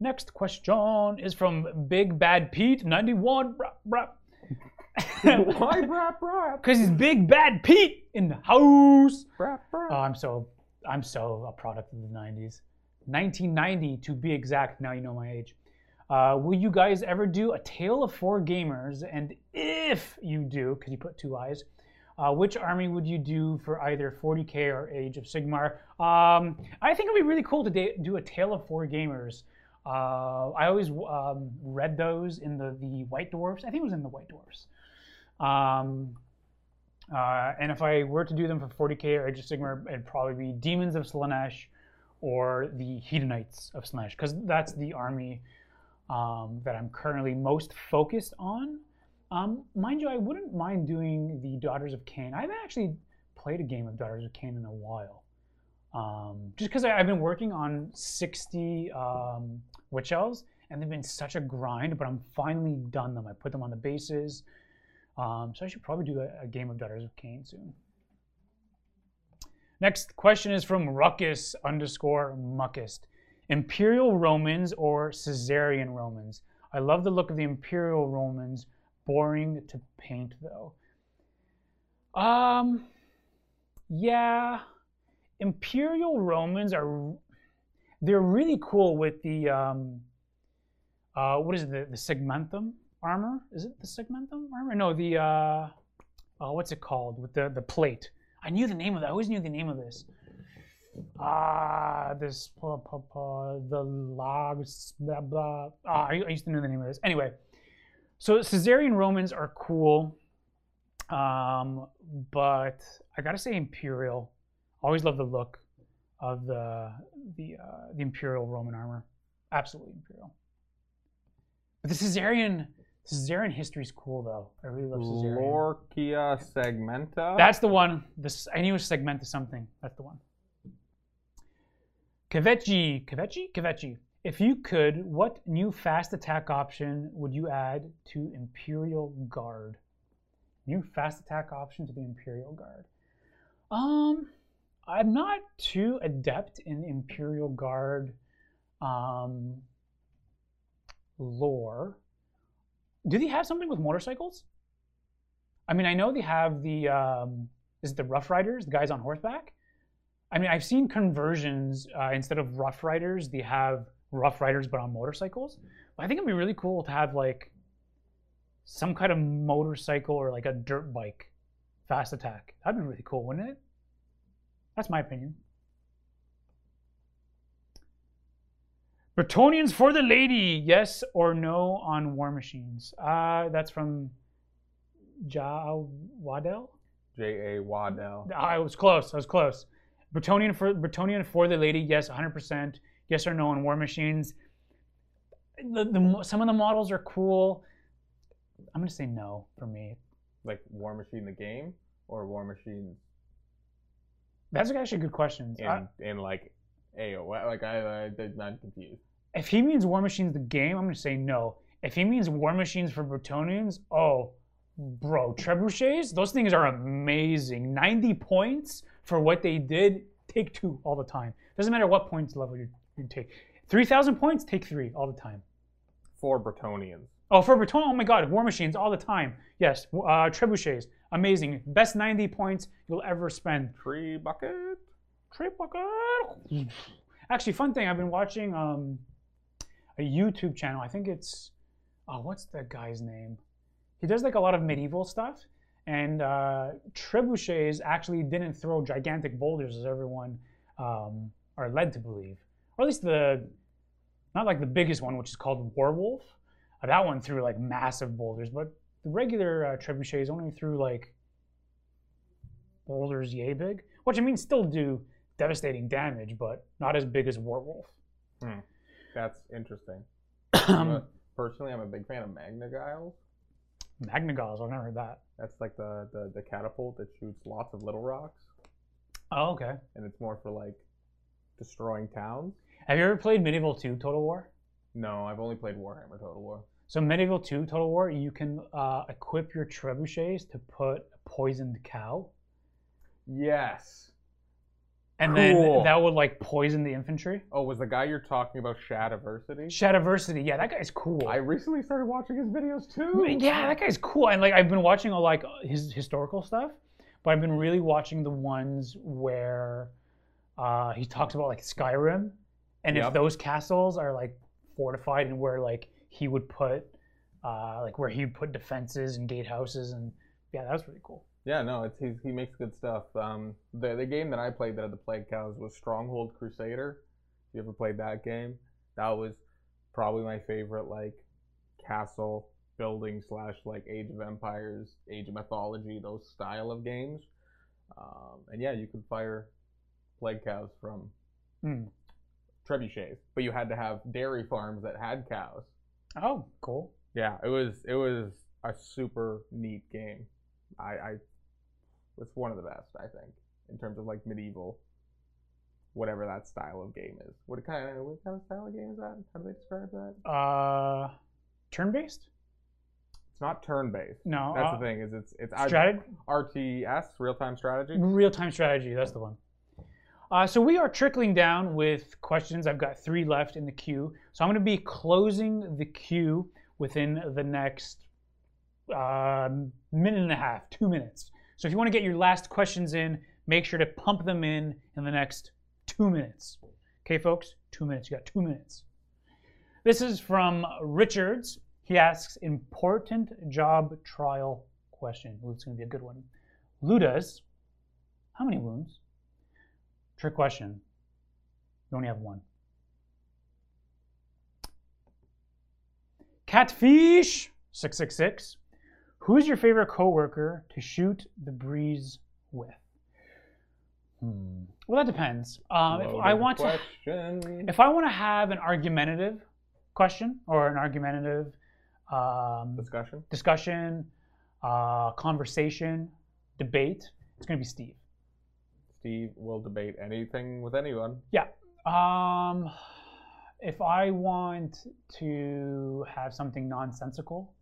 Next question is from Big Bad Pete 91. Why, brap, brap, Because he's Big Bad Pete in the house. brap, brap. Oh, I'm so I'm so a product of the 90s. 1990 to be exact. Now you know my age. Uh, will you guys ever do a Tale of Four Gamers? And if you do, because you put two eyes, uh, which army would you do for either 40k or Age of Sigmar? Um, I think it'd be really cool to do a Tale of Four Gamers. Uh, I always um, read those in the the White Dwarfs. I think it was in the White Dwarfs. Um, uh, and if I were to do them for 40k or Age of Sigmar, it'd probably be Demons of Slaanesh or the Hedonites of Slaanesh, because that's the army um, that I'm currently most focused on. Um, mind you, I wouldn't mind doing the Daughters of Khaine. I haven't actually played a game of Daughters of Khaine in a while. Um, just because I've been working on 60 um, Witch Elves, and they've been such a grind, but I'm finally done them. I put them on the bases. Um, so I should probably do a, a game of Daughters of Khaine soon. Next question is from Ruckus underscore Muckist. Imperial Romans or Caesarian Romans? I love the look of the Imperial Romans. Boring to paint though. Um, yeah, Imperial Romans are they're really cool with the um, uh, what is it, the the segmentum armor? Is it the segmentum armor? No, the uh, uh, what's it called with the the plate? I knew the name of that. I always knew the name of this. Ah, this blah, blah, the logs blah blah. Ah, I, I used to know the name of this. Anyway, so Caesarian Romans are cool, um, but I gotta say Imperial. Always love the look of the the uh, the Imperial Roman armor. Absolutely Imperial. But the Caesarian Caesarian history is cool though. I really love Caesarian. Lorica segmenta. That's the one. This I knew it was segment to something. That's the one. Kavechi, Kavechi, Kavechi. If you could, what new fast attack option would you add to Imperial Guard? New fast attack option to the Imperial Guard. Um, I'm not too adept in Imperial Guard um, lore. Do they have something with motorcycles? I mean, I know they have the um, is it the Rough Riders, the guys on horseback. I mean, I've seen conversions uh, instead of Rough Riders, they have Rough Riders but on motorcycles. But I think it'd be really cool to have like some kind of motorcycle or like a dirt bike fast attack. That'd be really cool, wouldn't it? That's my opinion. Bretonnians for the lady, yes or no on War Machines? Uh, that's from Ja Waddell. J. A. Waddell. I was close. I was close. Bretonnian for Bretonnian for the lady, yes, 100%. Yes or no on War Machines. The, the, some of the models are cool. I'm gonna say no for me. Like War Machine the game or War Machine That's actually a good question. in I- in like AOS. Like I, I I'm not confused. if he means War Machines the game, I'm gonna say no. If he means War Machines for Bretonnians, oh, bro, trebuchets, those things are amazing. 90 points for what they did. Take two all the time. Doesn't matter what points level you, you take. 3,000 points, take three all the time. For Bretonnians. Oh, for Breton, oh my god, War Machines all the time. Yes, uh, trebuchets, amazing. Best 90 points you'll ever spend. Tree bucket. Trip bucket. Actually, fun thing, I've been watching um, a YouTube channel. I think it's oh, what's that guy's name? He does like a lot of medieval stuff, and uh, trebuchets actually didn't throw gigantic boulders as everyone um, are led to believe, or at least the not like the biggest one, which is called Warwolf. Uh, that one threw like massive boulders, but the regular uh, trebuchets only through like boulders yay big, which I mean still do devastating damage, but not as big as Warwolf. That's interesting. I'm a- personally, I'm a big fan of Magna Giles. Magnagols, I've never heard that. That's like the, the the catapult that shoots lots of little rocks, Oh, okay. and it's more for like destroying towns. Have you ever played Medieval 2 Total War? No, I've only played Warhammer Total War. So Medieval 2 Total War, you can uh, equip your trebuchets to put a poisoned cow, Yes. and Cool. then that would like poison the infantry. Oh, was the guy you're talking about Shadiversity? Shadiversity, yeah, that guy's cool. I recently started watching his videos too. Yeah, that guy's cool. And like I've been watching all like his historical stuff, but I've been really watching the ones where uh, he talks about like Skyrim, and if those castles are like fortified and where like he would put uh, like where he would put defenses and gatehouses and yeah, that was really cool. Yeah, no, it's he's, he makes good stuff. Um, the the game that I played that had the plague cows was Stronghold Crusader. You ever played that game? That was probably my favorite like castle building slash like Age of Empires, Age of Mythology, those style of games. Um, and yeah, you could fire plague cows from Hmm. trebuchets, but you had to have dairy farms that had cows. Oh, cool. Yeah, it was it was a super neat game. I, I it's one of the best I think in terms of like medieval, whatever that style of game is. What kind of what kind of style of game is that? How do they describe that? Uh, turn-based? It's not turn based. No. That's uh, the thing is it's it's Strategy? RTS real time strategy. Real-time strategy. That's the one. Uh, so we are trickling down with questions. I've got three left in the queue. So I'm going to be closing the queue within the next uh, minute and a half, two minutes. So if you want to get your last questions in, make sure to pump them in in the next two minutes. Okay, folks? Two minutes. You got two minutes. This is from Richards. He asks important job trial question. Ooh, it's going to be a good one. Ludas, how many wounds? Trick question. You only have one. Catfish 666. Who's your favorite coworker to shoot the breeze with? Hmm. Well, that depends. Um, if I want to, if I want to have an argumentative question or an argumentative um, discussion. discussion, uh, conversation, debate, it's going to be Steve. Steve will debate anything with anyone. Yeah. Um, if I want to have something nonsensical,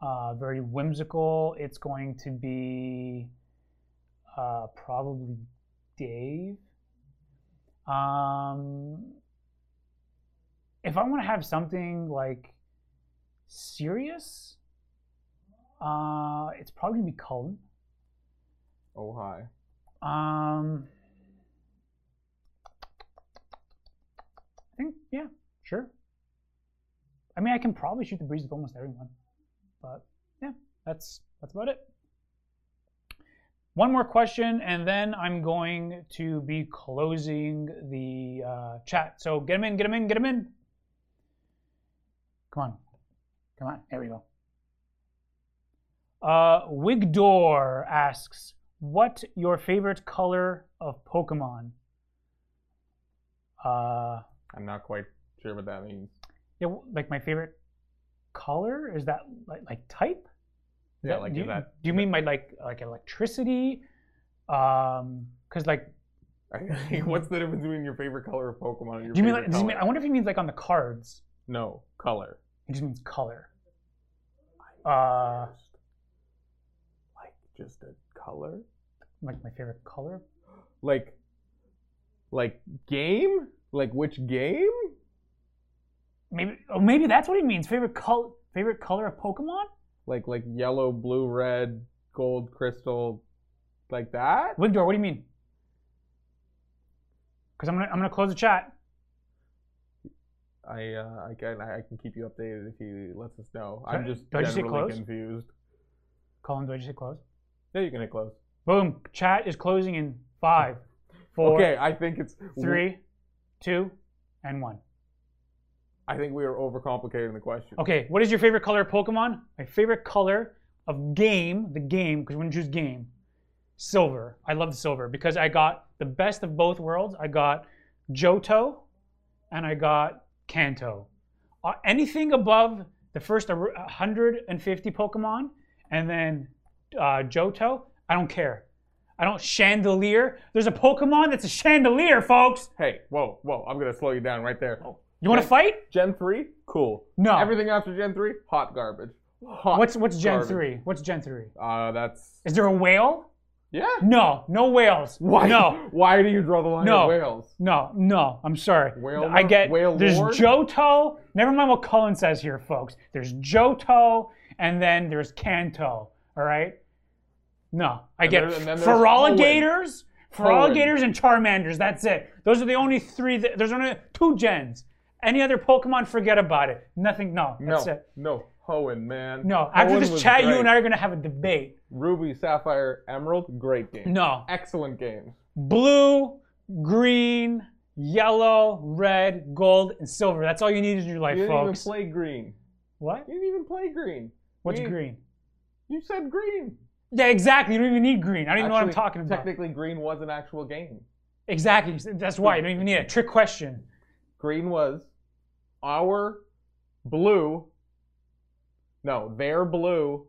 uh, very whimsical, it's going to be uh, probably Dave. Um, if I want to have something like serious, uh, it's probably gonna be Cullen. Oh hi. Um, I think yeah, sure. I mean, I can probably shoot the breeze with almost everyone, but yeah, that's that's about it. One more question, and then I'm going to be closing the uh, chat. So get them in, get them in, get them in. Come on, come on. There we go. Uh, Wigdor asks, "What your favorite color of Pokemon?" Uh, I'm not quite sure what that means. yeah, like my favorite color is that like like type? Is Yeah, that- like do you, that do you mean by like like electricity? Um, because like, what's the difference between your favorite color of Pokemon and your do you mean favorite like? Mean, color? I wonder if he means like on the cards. No, color. It just means color. Uh, Just- like just a color? Like my favorite color. Like like game? Like which game? Maybe oh maybe that's what he means. Favorite color. Favorite color of Pokemon. Like like yellow, blue, red, gold, crystal, like that? Wigdor, what do you mean? Because I'm gonna I'm gonna close the chat. I uh, I can I can keep you updated if he lets us know. I'm just do I just hit close? confused. Colin, do I just hit close? Yeah, you can hit close. Boom. Chat is closing in five, four, okay, I think it's three, two, and one. I think we are overcomplicating the question. Okay, what is your favorite color of Pokemon? My favorite color of game, the game, because we're gonna choose game. Silver. I love silver because I got the best of both worlds. I got Johto and I got Kanto. Uh, anything above the first 150 Pokemon and then uh, Johto, I don't care. I don't chandelier. There's a Pokemon that's a chandelier, folks. Hey, whoa, whoa! I'm gonna slow you down right there. You want to fight? Gen three, cool. No. Everything after Gen three, hot garbage. Hot What's what's Gen garbage. three? What's Gen three? Uh, that's Is there a whale? yeah. No, no whales. Why? No, Why do you draw the line No. at whales? no, no. I'm sorry. Whale I get whale there's lord? Johto. Never mind what Cullen says here, folks. There's Johto, and then there's Kanto. All right. No, I get and then there's Feraligators, Hoenn. Feraligators, and Charmanders. That's it. Those are the only three. That, there's only two gens. Any other Pokemon, forget about it. Nothing. No, No, that's it. no, Hoenn, man. No. After Hoenn this chat, you and I are gonna have a debate. Ruby, Sapphire, Emerald, great game. No. Excellent games. blue, green, yellow, red, gold, and silver. That's all you need in your life, folks. You didn't even play green. What? You didn't even play green. What's You- green? You said green. Yeah, exactly. You don't even need green. I don't even know what I'm Actually, talking about. Technically, green was an actual game. Exactly. That's why you don't even need it. Trick question. Green was our blue. No, their blue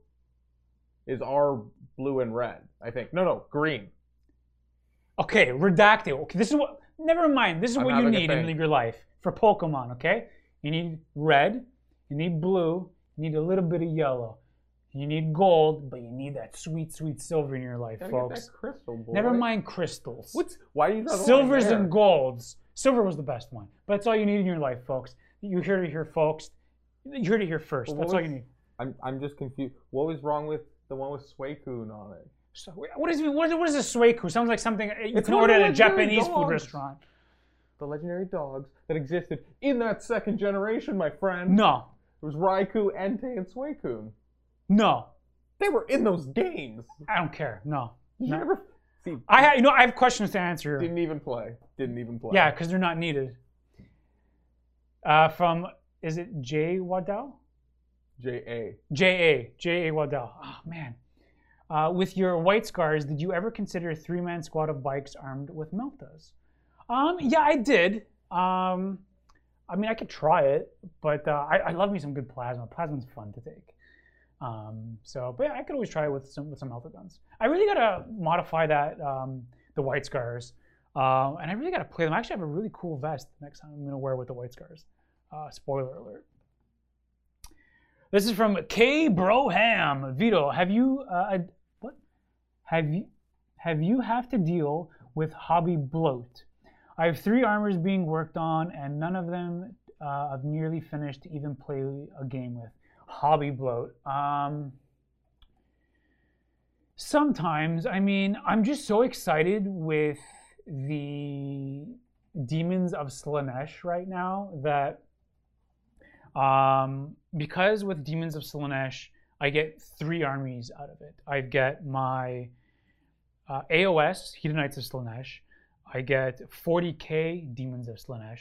is our blue and red. I think. No, no, green. Okay, redacted. Okay, this is what. Never mind. This is I'm what you having a need in thing. your life for Pokemon. Okay, you need red, you need blue, you need a little bit of yellow. You need gold, but you need that sweet, sweet silver in your life, Gotta get folks. that crystal, boy. Never mind crystals. What's why do you line Silvers and golds. Silver was the best one, but that's all you need in your life, folks. You're here to hear, folks. You're here to hear first. Well, that's what all you need. I'm I'm just confused. What was wrong with the one with Suicune on it? So, what is what is, what is a sueku? Sounds like something uh, you It's can order at a Japanese food restaurant. The legendary dogs that existed in that second generation, my friend. No, It was Raikou, Entei, and Suicune. No, They were in those games. I don't care. No, Did No. you ever see? I ha- you know I have questions to answer. Didn't even play. Didn't even play. Yeah, because they're not needed. Uh, from is it Jay Waddell? J A. J A J A Waddell. Oh man. Uh, with your white scars, did you ever consider a three-man squad of bikes armed with meltas? Um, yeah, I did. Um, I mean, I could try it, but uh, I, I love me some good plasma. Plasma's fun to take. Um, so, but I could always try it with some with some melta guns. I really gotta modify that um, the white scars, uh, and I really gotta play them. I actually have a really cool vest next time I'm gonna wear with the white scars. Uh, spoiler alert. This is from K Broham. Vito, have you uh, what? Have you have you have to deal with hobby bloat? I have three armors being worked on, and none of them uh, I've nearly finished to even play a game with. Hobby bloat. Um, sometimes, I mean, I'm just so excited with the Demons of Slaanesh right now that um, because with Demons of Slaanesh, I get three armies out of it. I get my uh, AOS, Hedonites of Slaanesh. I get 40k Demons of Slaanesh.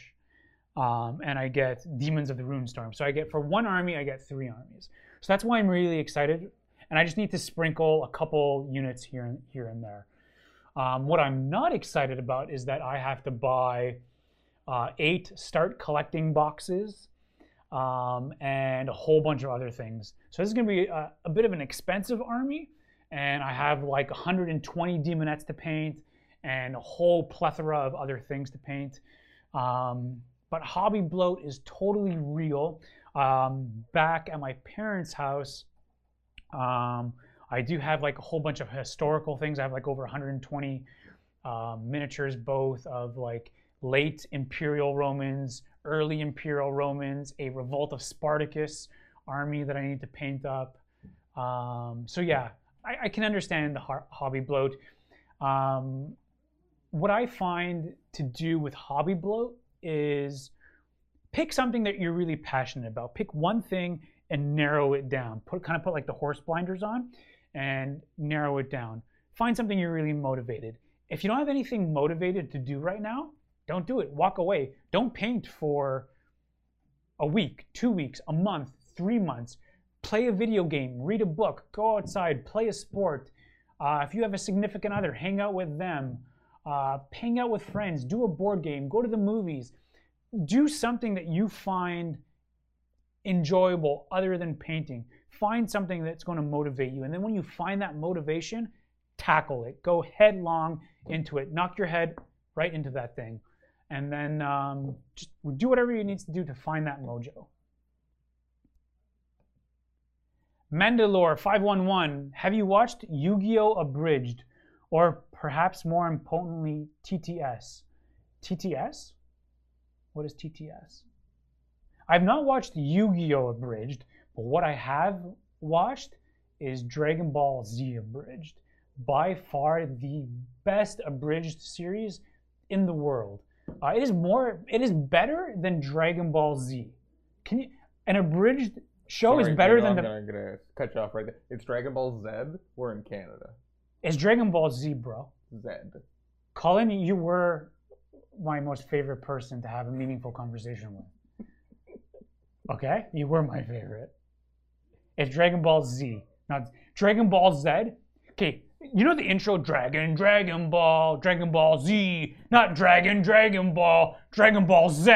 Um, and I get Daemons of the Ruinstorm. So I get, for one army, I get three armies. So that's why I'm really excited. And I just need to sprinkle a couple units here and, here and there. Um, what I'm not excited about is that I have to buy uh, eight start collecting boxes um, and a whole bunch of other things. So this is going to be a, a bit of an expensive army, and I have like 120 daemonettes to paint and a whole plethora of other things to paint. Um, but hobby bloat is totally real. Um, back at my parents' house, um, I do have like a whole bunch of historical things. I have like over 120 uh, miniatures, both of like late Imperial Romans, early Imperial Romans, a revolt of Spartacus army that I need to paint up. Um, so yeah, I, I, can understand the ho- hobby bloat. Um, what I find to do with hobby bloat is pick something that you're really passionate about. Pick one thing and narrow it down. Put kind of put like the horse blinders on and narrow it down. Find something you're really motivated. If you don't have anything motivated to do right now, don't do it. Walk away. Don't paint for a week, two weeks, a month, three months. Play a video game, read a book, go outside, play a sport. Uh, if you have a significant other, hang out with them. Uh, hang out with friends, do a board game, go to the movies. Do something that you find enjoyable other than painting. Find something that's going to motivate you. And then when you find that motivation, tackle it. Go headlong into it. Knock your head right into that thing. And then um, just do whatever you need to do to find that mojo. Mandalore 511, have you watched Yu Gi Oh! Abridged? Or perhaps more importantly, TTS? TTS? What is TTS? I've not watched Yu Gi Oh! Abridged, but what I have watched is Dragon Ball Z Abridged. By far the best abridged series in the world. Uh, it is more, it is better than Dragon Ball Z. Can you? An abridged show Sorry, is better than I'm the. gonna, gonna cut you off right there. It's Dragon Ball Z. We're in Canada. It's Dragon Ball Z, bro. Z. Colin, you were my most favorite person to have a meaningful conversation with. Okay, you were my favorite. It's Dragon Ball Z, not Dragon Ball Z. Okay, you know the intro Dragon, Dragon Ball, Dragon Ball Z, not Dragon, Dragon Ball, Dragon Ball Z.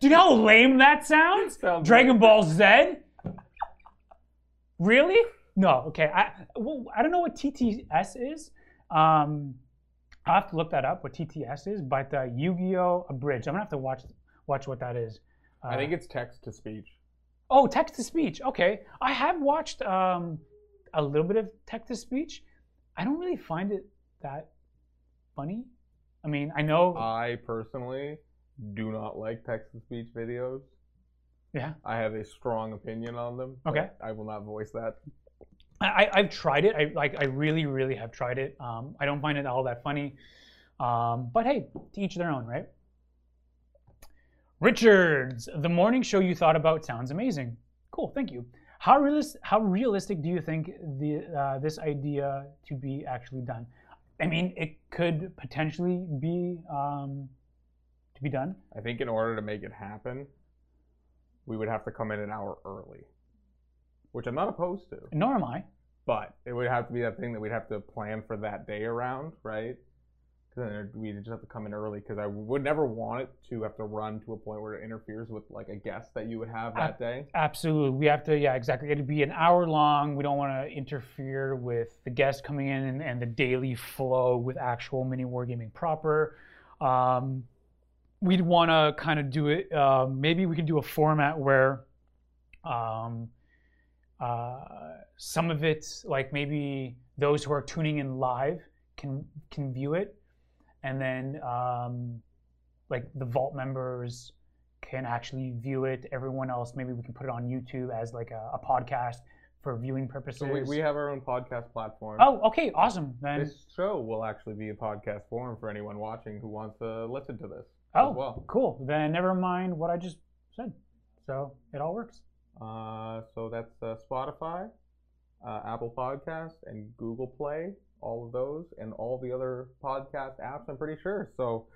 Do you know how lame that sounds? Sounds Dragon. Ball Z? Really? No, okay. I, well, I don't know what TTS is. Um, I'll have to look that up, what TTS is, but uh, Yu Gi Oh! Abridged. I'm gonna have to watch watch what that is. Uh, I think it's text to speech. Oh, text to speech. Okay, I have watched um, a little bit of text to speech, I don't really find it that funny. I mean, I know. I personally do not like text to speech videos. yeah. I have a strong opinion on them. Okay. I will not voice that. I, I've tried it. I like. I really, really have tried it. Um, I don't find it all that funny. Um, but hey, to each their own, right? Richards, the morning show you thought about sounds amazing. Cool, thank you. How realis- How realistic do you think the uh, this idea to be actually done? I mean, it could potentially be um, to be done. I think in order to make it happen, we would have to come in an hour early, which I'm not opposed to. Nor am I. But it would have to be that thing that we'd have to plan for that day around, right? Because then we'd just have to come in early. Because I would never want it to have to run to a point where it interferes with like a guest that you would have that day. Absolutely. We have to, yeah, exactly. It'd be an hour long. We don't want to interfere with the guest coming in and, and the daily flow with actual mini wargaming proper. Um, we'd want to kind of do it. Uh, maybe we could do a format where um, uh, some of it, like maybe those who are tuning in live, can can view it, and then um, like the vault members can actually view it. Everyone else, maybe we can put it on YouTube as like a, a podcast for viewing purposes. So we, we have our own podcast platform. oh, okay, awesome. Then This show will actually be a podcast forum for anyone watching who wants to listen to this oh, well. cool. Then never mind what I just said. So it all works. Uh, so that's uh, Spotify, uh, Apple Podcast, and Google Play. All of those, and all the other podcast apps. I'm pretty sure. So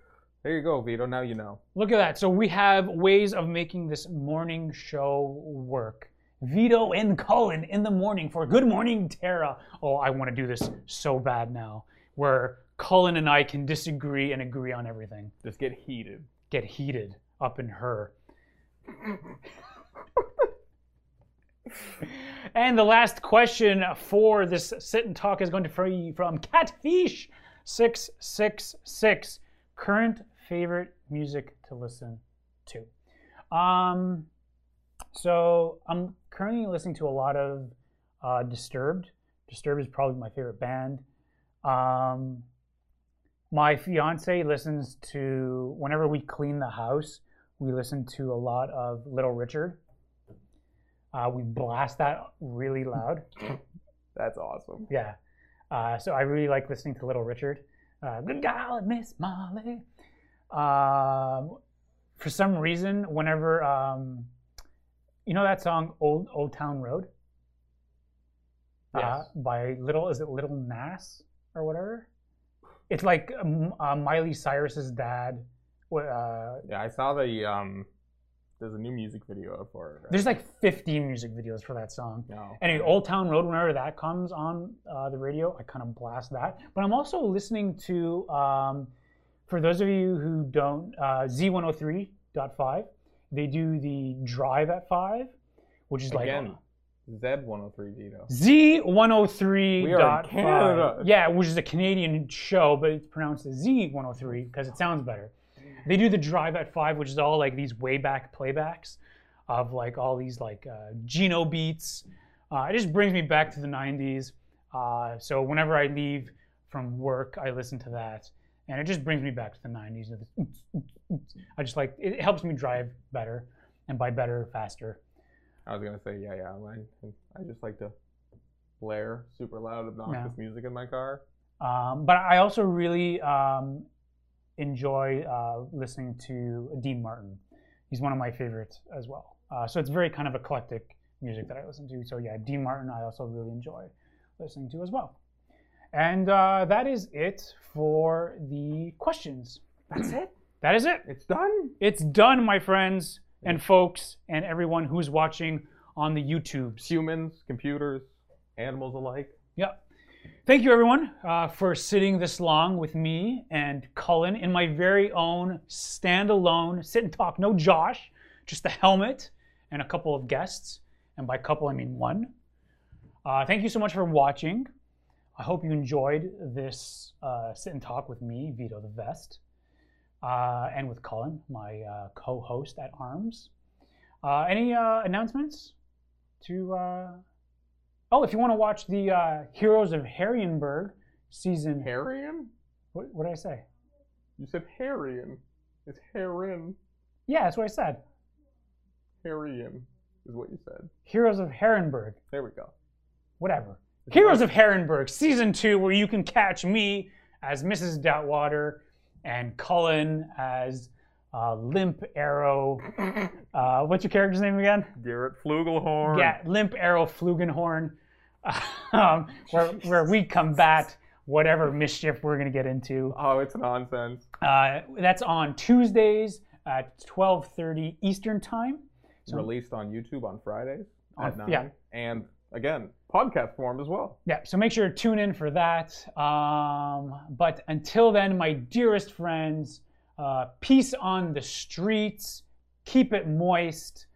there you go, Vito. Now you know. Look at that. So we have ways of making this morning show work. Vito and Cullen in the morning for Good Morning Tara. Oh, I want to do this so bad now, where Cullen and I can disagree and agree on everything. Just get heated. Get heated up in her. And the last question for this sit and talk is going to be from Catfish666. Current favorite music to listen to. Um, so I'm currently listening to a lot of uh, Disturbed. Disturbed is probably my favorite band. Um, my fiance listens to whenever we clean the house. We listen to a lot of Little Richard. Uh, we blast that really loud. That's awesome. Yeah. Uh, so I really like listening to Little Richard. Uh, Good God, Miss Molly. Um, for some reason, whenever um, you know that song "Old Old Town Road" uh, Yes. by Little is it Little Nas or whatever? It's like um, uh, Miley Cyrus's dad. Uh, Yeah, I saw the um. There's a new music video for it. Right? there's like 15 music videos for that song. no. Anyway, Old Town Road, whenever that comes on uh, the radio, I kind of blast that. But I'm also listening to, um, for those of you who don't, uh, Z103.5. They do the Drive at 5, which is like Again, Z103 Vito. Z103.5. We are Canada. Yeah, which is a Canadian show, but it's pronounced as Z103 because it sounds better. They do the Drive at 5, which is all like these way back playbacks of like all these like uh, Geno beats. Uh, it just brings me back to the 90s. Uh, so whenever I leave from work, I listen to that. And it just brings me back to the 90s. of this oops, oops, oops. I just like it helps me drive better, and by better, faster. I was gonna say yeah, yeah. I, I just like to blare super loud, obnoxious music in my car. Um, but I also really um, enjoy uh, listening to Dean Martin. He's one of my favorites as well. Uh, so it's very kind of eclectic music that I listen to. So yeah, Dean Martin I also really enjoy listening to as well. And uh, that is it for the questions. That's it. That is it. It's done. It's done, my friends and folks, and everyone who's watching on the YouTubes. Humans, computers, animals alike. Yep. Thank you, everyone, uh, for sitting this long with me and Cullen in my very own standalone sit and talk. No Josh, just the helmet and a couple of guests. And by couple, I mean one. Uh, thank you so much for watching. I hope you enjoyed this uh, sit and talk with me, Vito the Vest, uh, and with Cullen, my uh, co host at Arms. Uh, any announcements to Oh, if you want to watch the uh, Heroes of Harrienburg season. Harrian? What, what did I say? You said Harrian. It's Heron. Yeah, that's what I said. Harrian is what you said. Heroes of Harrenburg. There we go. Whatever. Heroes of Harrenburg, season two, where you can catch me as Mrs. Doubtwater and Cullen as uh, Limp Arrow. Uh, what's your character's name again? Garrett Flugelhorn. Yeah, Limp Arrow Flugelhorn, um, where, where we combat whatever mischief we're going to get into. Oh, it's nonsense. Uh, that's on Tuesdays at 12:30 Eastern Time. So- Released on YouTube on Fridays On- at 9. yeah. And again, podcast form as well. Yeah, so make sure to tune in for that. Um, but until then, my dearest friends, uh, peace on the streets. Keep it moist.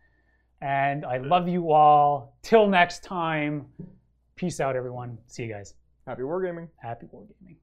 And I love you all. Till next time, peace out, everyone. See you guys. Happy wargaming. Happy wargaming.